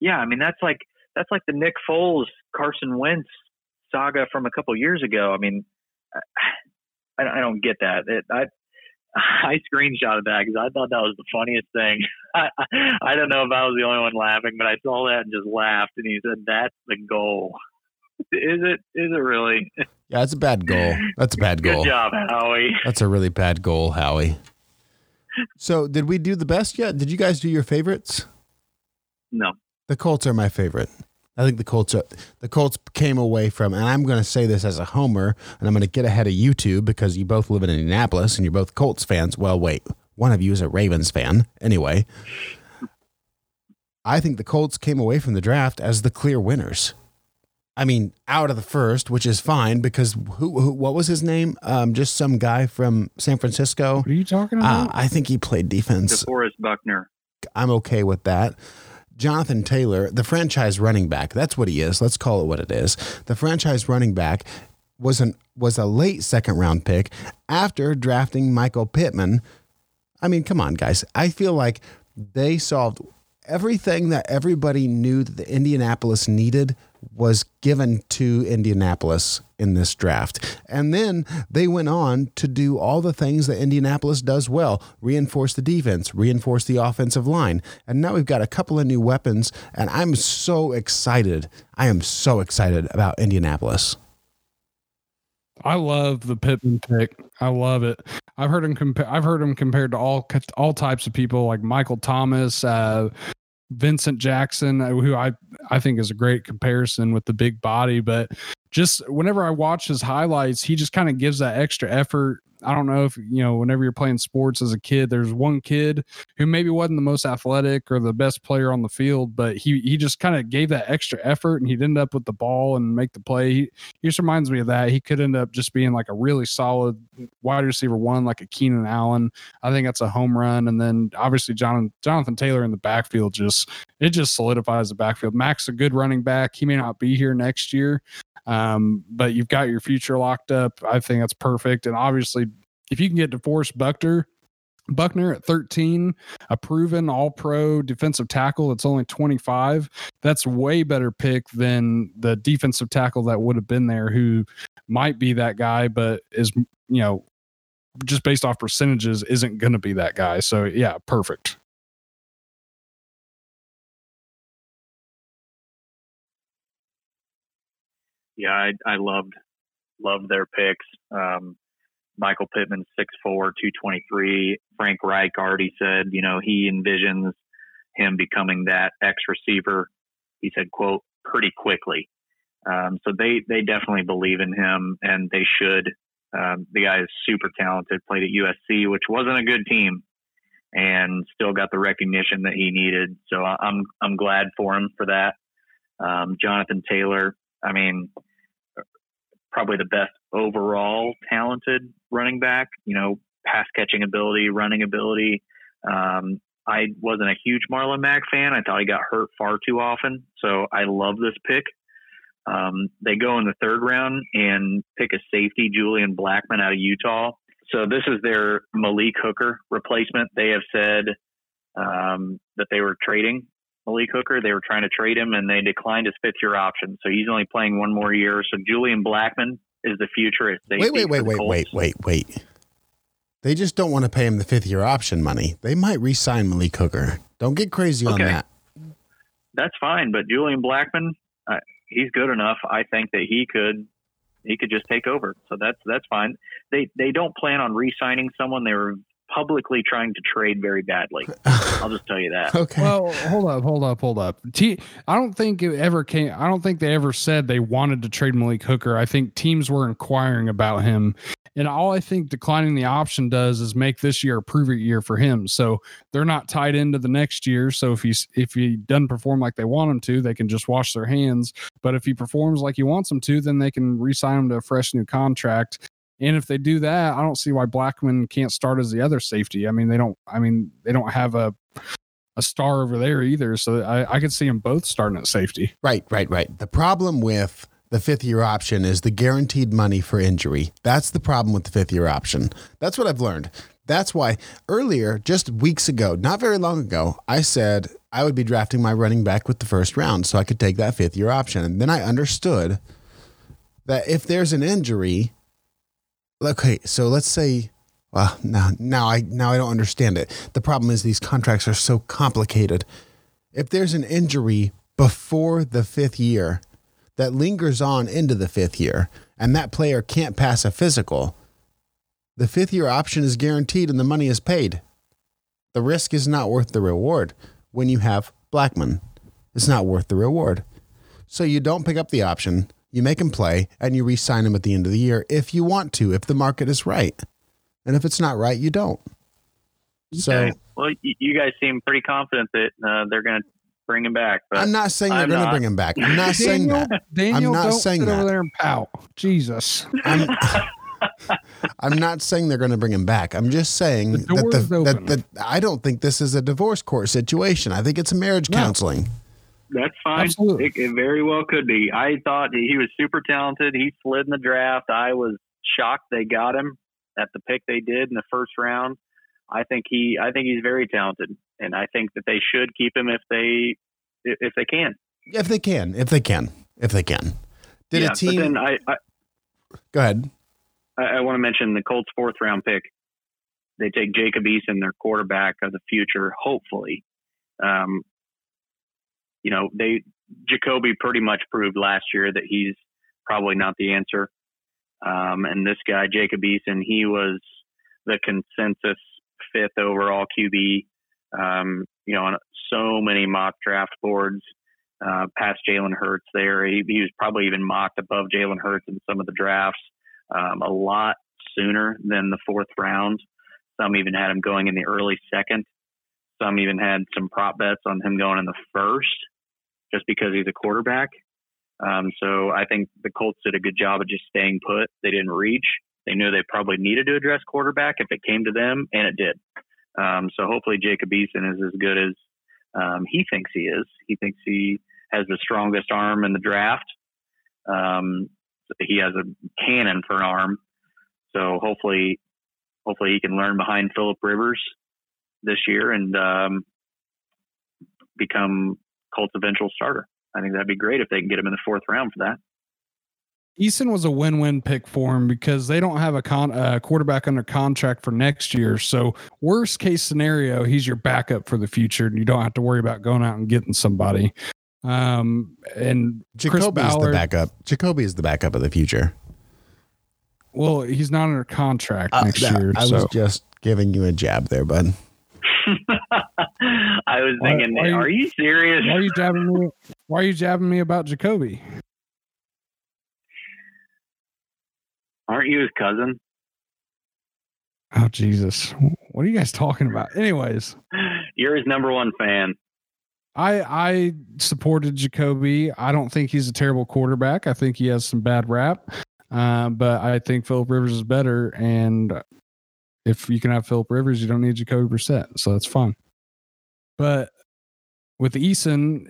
Yeah, I mean that's like that's like the Nick Foles, Carson Wentz saga from a couple years ago. I mean, I, I don't get that. It, I I screenshotted that because I thought that was the funniest thing. I, I don't know if I was the only one laughing, but I saw that and just laughed. And he said, "That's the goal." Is it? Is it really? Yeah, that's a bad goal. That's a bad goal. Good job, Howie. That's a really bad goal, Howie. So, did we do the best yet? Did you guys do your favorites? No. The Colts are my favorite. I think the Colts are, the Colts came away from, and I'm going to say this as a homer, and I'm going to get ahead of you two because you both live in Indianapolis and you're both Colts fans. Well, wait, one of you is a Ravens fan. Anyway, I think the Colts came away from the draft as the clear winners. I mean, out of the first, which is fine because who, who what was his name? Um, just some guy from San Francisco. What are you talking Uh, about? I think he played defense. DeForest Buckner. I'm okay with that. Jonathan Taylor, the franchise running back, that's what he is. Let's call it what it is. The franchise running back was an was a late second round pick after drafting Michael Pittman. I mean, come on, guys. I feel like they solved everything that everybody knew that the Indianapolis needed was given to Indianapolis in this draft. And then they went on to do all the things that Indianapolis does well reinforce the defense, reinforce the offensive line. And now we've got a couple of new weapons. And I'm so excited. I am so excited about Indianapolis. I love the Pittman pick. I love it. I've heard him compare. I've heard him compared to all all types of people like Michael Thomas, uh, Vincent Jackson, uh, who I I think is a great comparison with the big body. But just whenever I watch his highlights, he just kind of gives that extra effort. I don't know if you know whenever you're playing sports as a kid, there's one kid who maybe wasn't the most athletic or the best player on the field, but he he just kind of gave that extra effort and he'd end up with the ball and make the play. He, he just reminds me of that. He could end up just being like a really solid wide receiver one, like a Keenan Allen. I think that's a home run. And then obviously Jonathan Jonathan Taylor in the backfield just it just solidifies the backfield. Max a good running back. He may not be here next year. Um, but you've got your future locked up. I think that's perfect. And obviously, if you can get DeForest Buckner, Buckner at 13, a proven all pro defensive tackle that's only 25. That's way better pick than the defensive tackle that would have been there who might be that guy, but is, you know, just based off percentages, isn't going to be that guy. So, yeah, perfect. Yeah, I, I loved loved their picks. Um, Michael Pittman, 6'4", 223. Frank Reich already said, you know, he envisions him becoming that X receiver. He said, quote, pretty quickly. Um, so they, they definitely believe in him and they should. Um, the guy is super talented, played at USC, which wasn't a good team and still got the recognition that he needed. So I'm, I'm glad for him for that. Um, Jonathan Taylor, I mean, probably the best overall talented running back, you know, pass catching ability, running ability. Um, I wasn't a huge Marlon Mack fan. I thought he got hurt far too often. So I love this pick. Um, they go in the third round and pick a safety, Julian Blackmon out of Utah. So this is their Malik Hooker replacement. They have said um, that they were trading Malik Hooker. They were trying to trade him and they declined his fifth year option. So he's only playing one more year. So Julian Blackmon is the future. Wait, wait, wait, wait, wait, wait, wait. They just don't want to pay him the fifth year option money. They might re sign Malik Hooker. Don't get crazy on that. That's fine. But Julian Blackmon, uh, he's good enough. I think that he could. He could just take over, so that's that's fine. They they don't plan on re-signing someone. They were publicly trying to trade very badly. I'll just tell you that. Okay. Well, hold up, hold up, hold up. T- I don't think it ever came. I don't think they ever said they wanted to trade Malik Hooker. I think teams were inquiring about him, and all I think declining the option does is make this year a prove it year for him. So they're not tied into the next year. So if he's if he doesn't perform like they want him to, they can just wash their hands. But if he performs like he wants him to, then they can re-sign him to a fresh new contract. And if they do that, I don't see why Blackmon can't start as the other safety. I mean, they don't. I mean, they don't have a a star over there either. So I, I could see them both starting at safety. Right, right, right. The problem with the fifth year option is the guaranteed money for injury. That's the problem with the fifth year option. That's what I've learned. That's why earlier, just weeks ago, not very long ago, I said I would be drafting my running back with the first round so I could take that fifth year option. And then I understood that if there's an injury, okay, so let's say, well, now, now I now I don't understand it. The problem is these contracts are so complicated. If there's an injury before the fifth year that lingers on into the fifth year, and that player can't pass a physical, the fifth year option is guaranteed and the money is paid. The risk is not worth the reward when you have Blackmon. It's not worth the reward. So you don't pick up the option, you make him play, and you re sign him at the end of the year if you want to, if the market is right. And if it's not right, you don't. So, Okay. well, you guys seem pretty confident that uh, they're going to bring him back. But I'm not saying they're I'm going to bring him back. I'm not saying Daniel, that. Daniel, not don't saying sit over there and pout. Jesus. I'm, I'm not saying they're going to bring him back. I'm just saying The door that, is the, open. that the I don't think this is a divorce court situation. I think it's a marriage No. counseling. That's fine. Absolutely. It, it very well could be. I thought he was super talented. He slid in the draft. I was shocked they got him at the pick they did in the first round. I think he. I think he's very talented, and I think that they should keep him if they if they can. If they can, if they can, if they can. Did yeah, a But team? then I, I, go ahead. I, I want to mention the Colts' fourth round pick. They take Jacob Eason, their quarterback of the future, hopefully. Um, you know, they Jacoby pretty much proved last year that he's probably not the answer. Um, and this guy, Jacob Eason, he was the consensus fifth overall QB. Um, you know, on so many mock draft boards, uh, past Jalen Hurts there. He, he was probably even mocked above Jalen Hurts in some of the drafts um, a lot sooner than the fourth round. Some even had him going in the early second. Some even had some prop bets on him going in the first, just because he's a quarterback. Um, so I think the Colts did a good job of just staying put. They didn't reach. They knew they probably needed to address quarterback if it came to them, and it did. Um, so hopefully Jacob Eason is as good as um, he thinks he is. He thinks he has the strongest arm in the draft. Um, he has a cannon for an arm. So hopefully, hopefully he can learn behind Philip Rivers this year and um, become Colts' eventual starter. I think that'd be great if they can get him in the fourth round for that. Eason was a win-win pick for him because they don't have a con- uh, quarterback under contract for next year. So worst case scenario, he's your backup for the future, and you don't have to worry about going out and getting somebody. Um, and Jacoby is the backup. Jacoby is the backup of the future. well, he's not under contract Uh, next that- year. I so was just giving you a jab there, bud. I was Why- thinking, why you- are you serious? why are you jabbing me? Why are you jabbing me about Jacoby? Aren't you his cousin? Oh Jesus! What are you guys talking about? Anyways, You're his number one fan. I I supported Jacoby. I don't think he's a terrible quarterback. I think he has some bad rap, uh, but I think Philip Rivers is better. And if you can have Philip Rivers, you don't need Jacoby Brissett, so that's fine. But with Eason,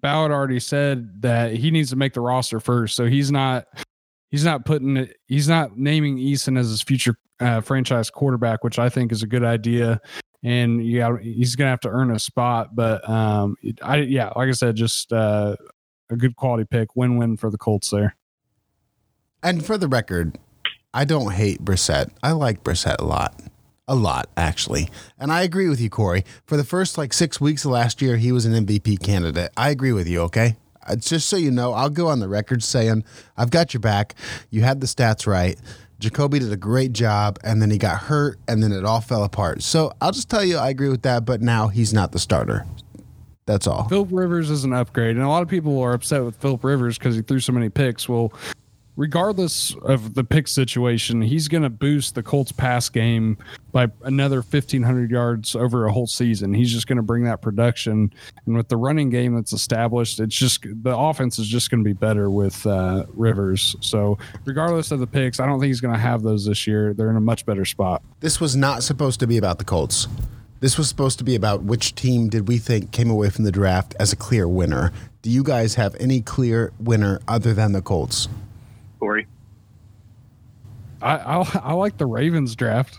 Ballard already said that he needs to make the roster first, so he's not he's not putting it. He's not naming Eason as his future uh, franchise quarterback, which I think is a good idea and yeah, he's gonna have to earn a spot. But um, I yeah, like I said, just uh, a good quality pick, win-win for the Colts there. And for the record, I don't hate Brissett. I like Brissett a lot. A lot, actually. And I agree with you, Corey. For the first like six weeks of last year, he was an MVP candidate. I agree with you, okay? Uh, just so you know, I'll go on the record saying, I've got your back. You had the stats right. Jacoby did a great job, and then he got hurt, and then it all fell apart. So I'll just tell you, I agree with that, but now he's not the starter. That's all. Philip Rivers is an upgrade, and a lot of people are upset with Philip Rivers because he threw so many picks. Well, regardless of the pick situation, he's going to boost the Colts pass game by another 1,500 yards over a whole season. He's just going to bring that production. And with the running game that's established, it's just the offense is just going to be better with uh, Rivers. So, regardless of the picks, I don't think he's going to have those this year. They're in a much better spot. This was not supposed to be about the Colts. This was supposed to be about which team did we think came away from the draft as a clear winner. Do you guys have any clear winner other than the Colts? I, I, I like the Ravens draft.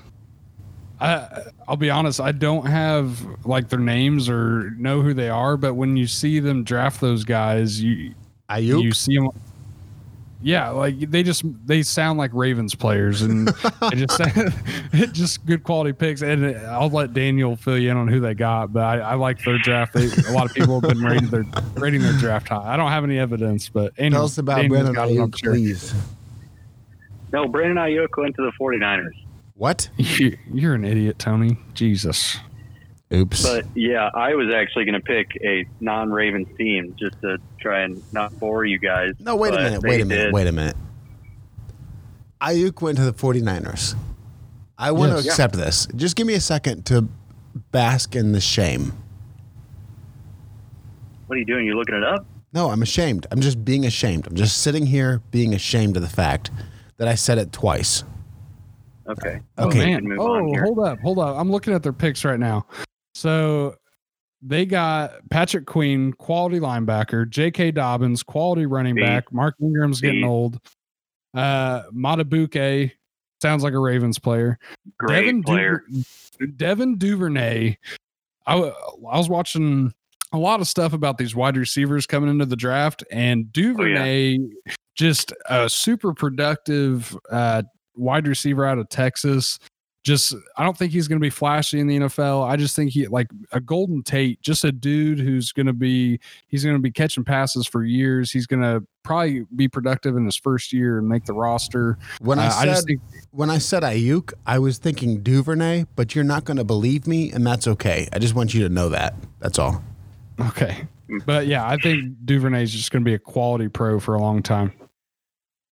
I, I'll be honest, I don't have like their names or know who they are, but when you see them draft those guys, you Aiyuk. you see them. Yeah, like they just they sound like Ravens players, and it just it just good quality picks. And I'll let Daniel fill you in on who they got, but I, I like their draft. They, a lot of people have been rating their rating their draft high. I don't have any evidence, but Tell us about Daniel's Brandon Aiyuk, please. No, Brandon Aiyuk went to the 49ers. What? You- You're an idiot, Tony. Jesus. Oops. But yeah, I was actually going to pick a non-Ravens team just to try and not bore you guys. no, wait a minute. Wait a minute. did. Wait a minute. Aiyuk went to the 49ers. I want Yes. to accept this. Just give me a second to bask in the shame. What are you doing? You're looking it up? No, I'm ashamed. I'm just being ashamed. I'm just sitting here being ashamed of the fact that I said it twice. Okay. Oh Okay. man. Move Oh, on hold up, hold up. I'm looking at their picks right now. So they got Patrick Queen, quality linebacker, J.K. Dobbins, quality running Beast. back. Mark Ingram's getting old. Uh, Madubuike sounds like a Ravens player. Great Devin player. Du- Devin Duvernay. I, w- I was watching a lot of stuff about these wide receivers coming into the draft, and Duvernay, just a super productive uh, wide receiver out of Texas. Just, I don't think he's going to be flashy in the NFL. I just think he like a Golden Tate, just a dude who's going to be, he's going to be catching passes for years. He's going to probably be productive in his first year and make the roster. When I Uh, said I think when I said Aiyuk, I was thinking Duvernay, but you're not going to believe me, and that's okay. I just want you to know that. That's all. Okay. But yeah, I think Duvernay is just going to be a quality pro for a long time.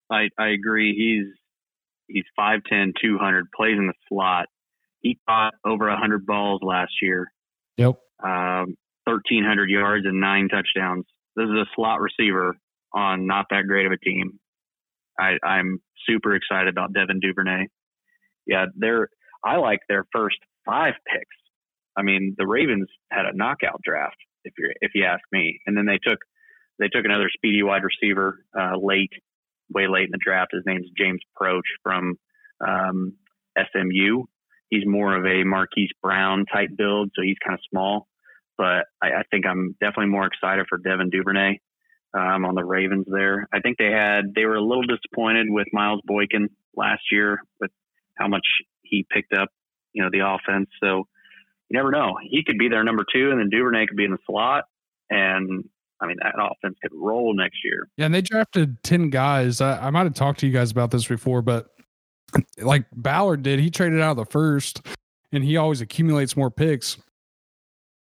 I, I agree. He's he's 5'10", 200, plays in the slot. He caught over 100 balls last year, Yep. um, 1,300 yards and nine touchdowns. This is a slot receiver on not that great of a team. I, I'm super excited about Devin Duvernay. Yeah, they're I like their first five picks. I mean, the Ravens had a knockout draft, if you if you ask me, and then they took they took another speedy wide receiver uh, late, way late in the draft. His name's James Proche from um, SMU. He's more of a Marquise Brown type build, so he's kind of small. But I, I think I'm definitely more excited for Devin Duvernay um, on the Ravens there. I think they had they were a little disappointed with Miles Boykin last year with how much he picked up, you know, the offense. So you never know. He could be their number two, and then Duvernay could be in the slot. And I mean, that offense could roll next year. Yeah, and they drafted 10 guys. I, I might have talked to you guys about this before, but like Ballard did, he traded out of the first and he always accumulates more picks.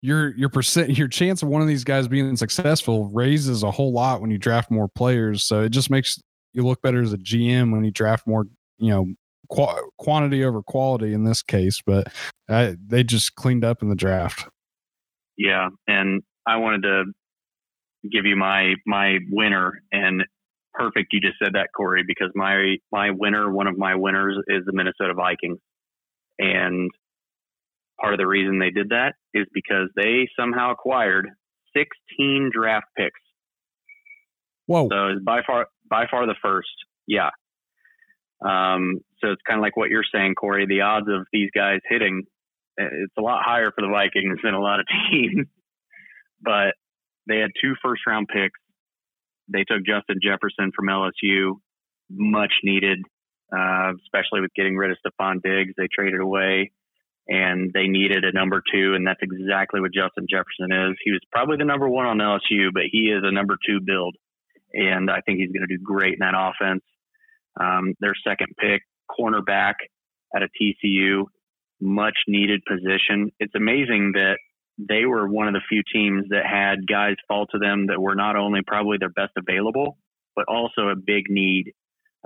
Your your percent your chance of one of these guys being successful raises a whole lot when you draft more players. So it just makes you look better as a GM when you draft more, you know, qu- quantity over quality in this case. But uh, they just cleaned up in the draft. Yeah, and I wanted to give you my my winner, and perfect. You just said that, Corey, because my my winner, one of my winners, is the Minnesota Vikings, and part of the reason they did that is because they somehow acquired 16 draft picks. Whoa. So it's by far by far the first. Yeah. Um, so it's kind of like what you're saying, Corey. The odds of these guys hitting, uh, it's a lot higher for the Vikings than a lot of teams. but they had two first round picks. They took Justin Jefferson from LSU, much needed, uh, especially with getting rid of Stefon Diggs. They traded away and they needed a number two, and that's exactly what Justin Jefferson is. He was probably the number one on LSU, but he is a number two build and I think he's going to do great in that offense. Um, their second pick, cornerback at a TCU, much needed position. It's amazing that they were one of the few teams that had guys fall to them that were not only probably their best available, but also a big need.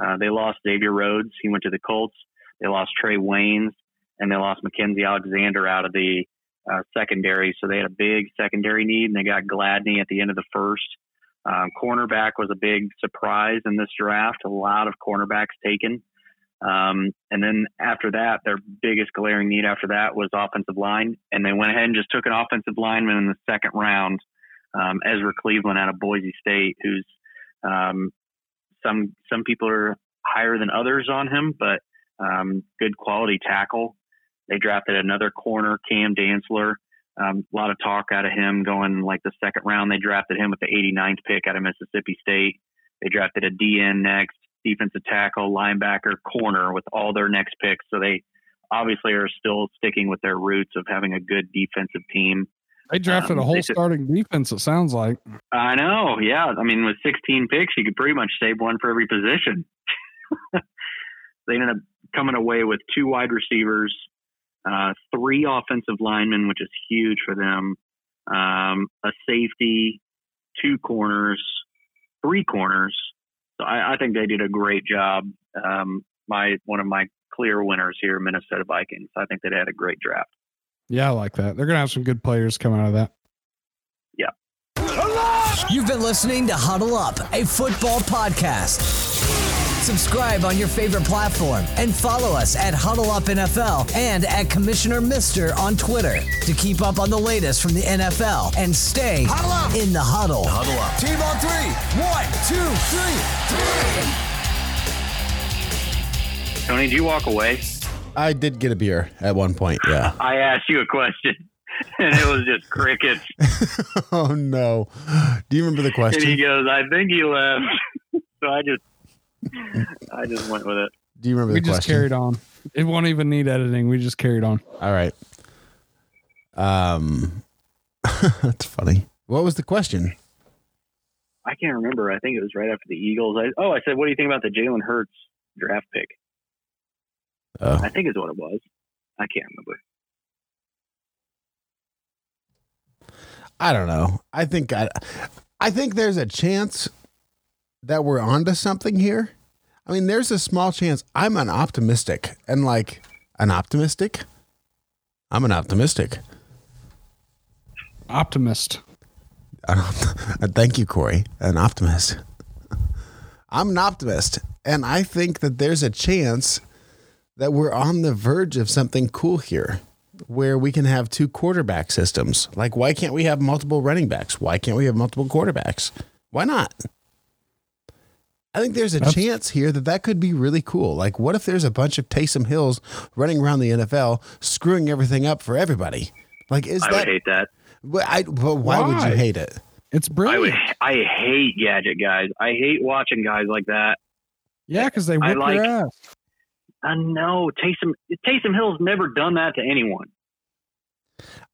Uh, they lost Xavier Rhodes. He went to the Colts. They lost Trae Waynes and they lost Mackensie Alexander out of the uh, secondary. So they had a big secondary need and they got Gladney at the end of the first. Um, cornerback was a big surprise in this draft. A lot of cornerbacks taken. Um, and then after that, their biggest glaring need after that was offensive line. And they went ahead and just took an offensive lineman in the second round, um, Ezra Cleveland out of Boise State, who's um, some some people are higher than others on him, but um, good quality tackle. They drafted another corner, Cam Dantzler. Um, a lot of talk out of him going like the second round. They drafted him with the 89th pick out of Mississippi State. They drafted a DN next, defensive tackle, linebacker, corner with all their next picks. So they obviously are still sticking with their roots of having a good defensive team. They drafted Um, a whole starting defense. It sounds like. I know. Yeah. I mean, with 16 picks, you could pretty much save one for every position. they ended up coming away with two wide receivers, uh, three offensive linemen, which is huge for them, um, a safety, two corners, three corners. So I, I think they did a great job. Um, my one of my clear winners here, Minnesota Vikings. I think they had a great draft. Yeah, I like that. They're gonna have some good players coming out of that. Yeah. You've been listening to Huddle Up, a football podcast. Subscribe on your favorite platform and follow us at Huddle Up NFL and at Commissioner Mister on Twitter to keep up on the latest from the NFL and stay in the huddle. Huddle up. Team on three. One, two, three. Tony, did you walk away? I did get a beer at one point. Yeah. I asked you a question, and it was just crickets. oh no. Do you remember the question? And he goes, "I think he left." so I just, I just went with it. Do you remember We the question? We just carried on. It won't even need editing. We just carried on. All right. Um, that's funny. What was the question? I can't remember. I think it was right after the Eagles. I, oh, I said, "What do you think about the Jalen Hurts draft pick?" Oh, I think is what it was. I can't remember. I don't know. I think I, I think there's a chance that we're onto something here. I mean, there's a small chance. I'm an optimistic, and like an optimistic. I'm an optimistic. Optimist. Uh, Thank you, Corey. An optimist. I'm an optimist, and I think that there's a chance that we're on the verge of something cool here, where we can have two quarterback systems. Like, why can't we have multiple running backs? Why can't we have multiple quarterbacks? Why not? I think there's a That's- chance here that that could be really cool. Like, what if there's a bunch of Taysom Hills running around the NFL, screwing everything up for everybody? Like, is I that? would hate that. But I, but why, would you hate it? It's I would. brilliant. I hate gadget guys. I hate watching guys like that. yeah, because they I whip like- your ass. I know Taysom. Taysom Hill's never done that to anyone.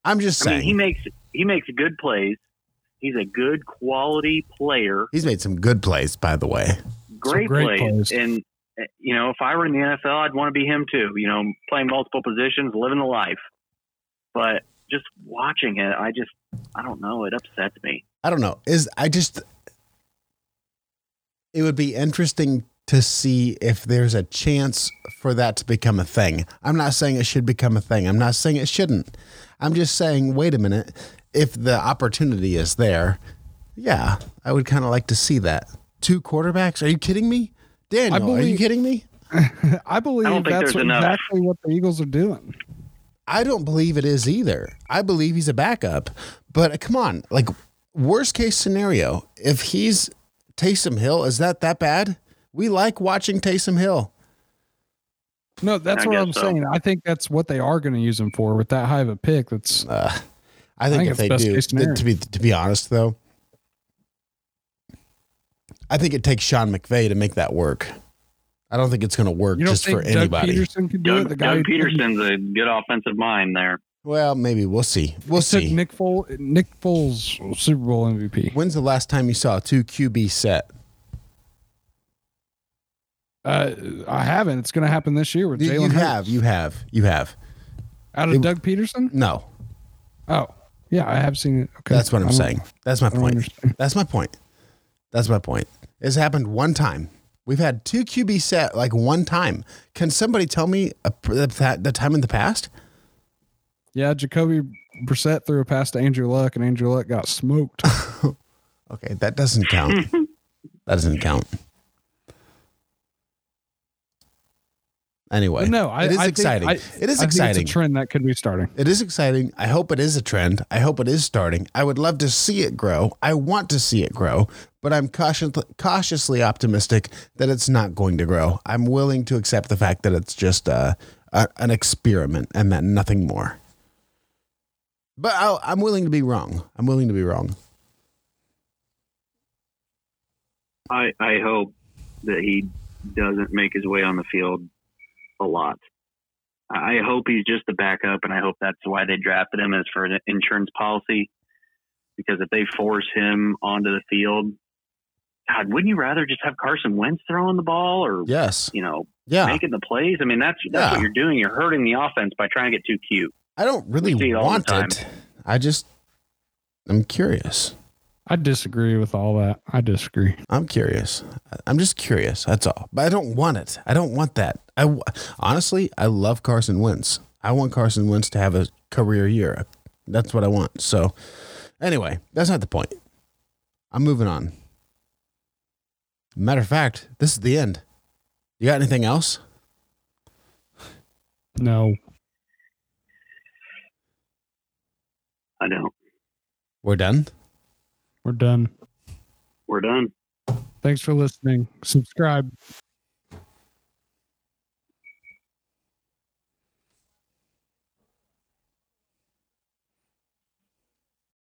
I'm just I mean, saying. he makes he makes good plays. He's a good quality player. He's made some good plays, by the way. Great, great plays. plays. And uh, you know, if I were in the NFL, I'd want to be him too. You know, playing multiple positions, living the life. But just watching it, I just I don't know. It upsets me. I don't know. Is I just it would be interesting to see if there's a chance for that to become a thing. I'm not saying it should become a thing. I'm not saying it shouldn't. I'm just saying, wait a minute, if the opportunity is there, yeah, I would kind of like to see that. Two quarterbacks? Are you kidding me? Daniel, are you kidding me? I believe I don't think that's there's exactly what the Eagles are doing. I don't believe it is either. I believe he's a backup. But uh, come on, like worst case scenario, if he's Taysom Hill, is that that bad? We like watching Taysom Hill. No, that's I what I'm so. saying. I think that's what they are going to use him for with that high of a pick. That's Uh, I think think if they do, case to be to be honest though, I think it takes Sean McVay to make that work. I don't think it's going to work you don't just think for Doug anybody. Pederson could do it. Doug, The guy Doug Pederson's a good offensive mind there. Well, maybe we'll see. We'll took see. Nick Foles, Nick Foles, Super Bowl MVP. When's the last time you saw a two QB set? Uh, I haven't. It's going to happen this year with You, you Jalen Hurts. have, you have, you have. Out of It- Doug Pederson? No, Oh, yeah, I have seen it. Okay, That's what I I'm saying. That's my point. understand. That's my point. That's my point. It's happened one time. We've had two QB set like one time. Can somebody tell me a, the, the time in the past? Yeah, Jacoby Brissett threw a pass to Andrew Luck, and Andrew Luck got smoked. Okay, that doesn't count. that doesn't count. Anyway, no, I, it is I think- exciting. I- it is I think exciting. It's a trend that could be starting. It is exciting. I hope it is a trend. I hope it is starting. I would love to see it grow. I want to see it grow, but I'm cautious, cautiously optimistic that it's not going to grow. I'm willing to accept the fact that it's just a, a, an experiment and that nothing more. But I'll, I'm willing to be wrong. I'm willing to be wrong. I I hope that he doesn't make his way on the field a lot. I hope he's just a backup, and I hope that's why they drafted him as for an insurance policy. Because if they force him onto the field, God, wouldn't you rather just have Carson Wentz throwing the ball, or Yes. you know, Yeah. making the plays? I mean, that's that's Yeah. what you're doing. You're hurting the offense by trying to get too cute. I don't really see it all the want time. it. I just, I'm curious. I disagree with all that. I disagree. I'm curious. I'm just curious. That's all. But I don't want it. I don't want that. I w- honestly, I love Carson Wentz. I want Carson Wentz to have a career year. That's what I want. So, anyway, that's not the point. I'm moving on. Matter of fact, this is the end. You got anything else? No. I don't. We're done. We're done. We're done. Thanks for listening. Subscribe.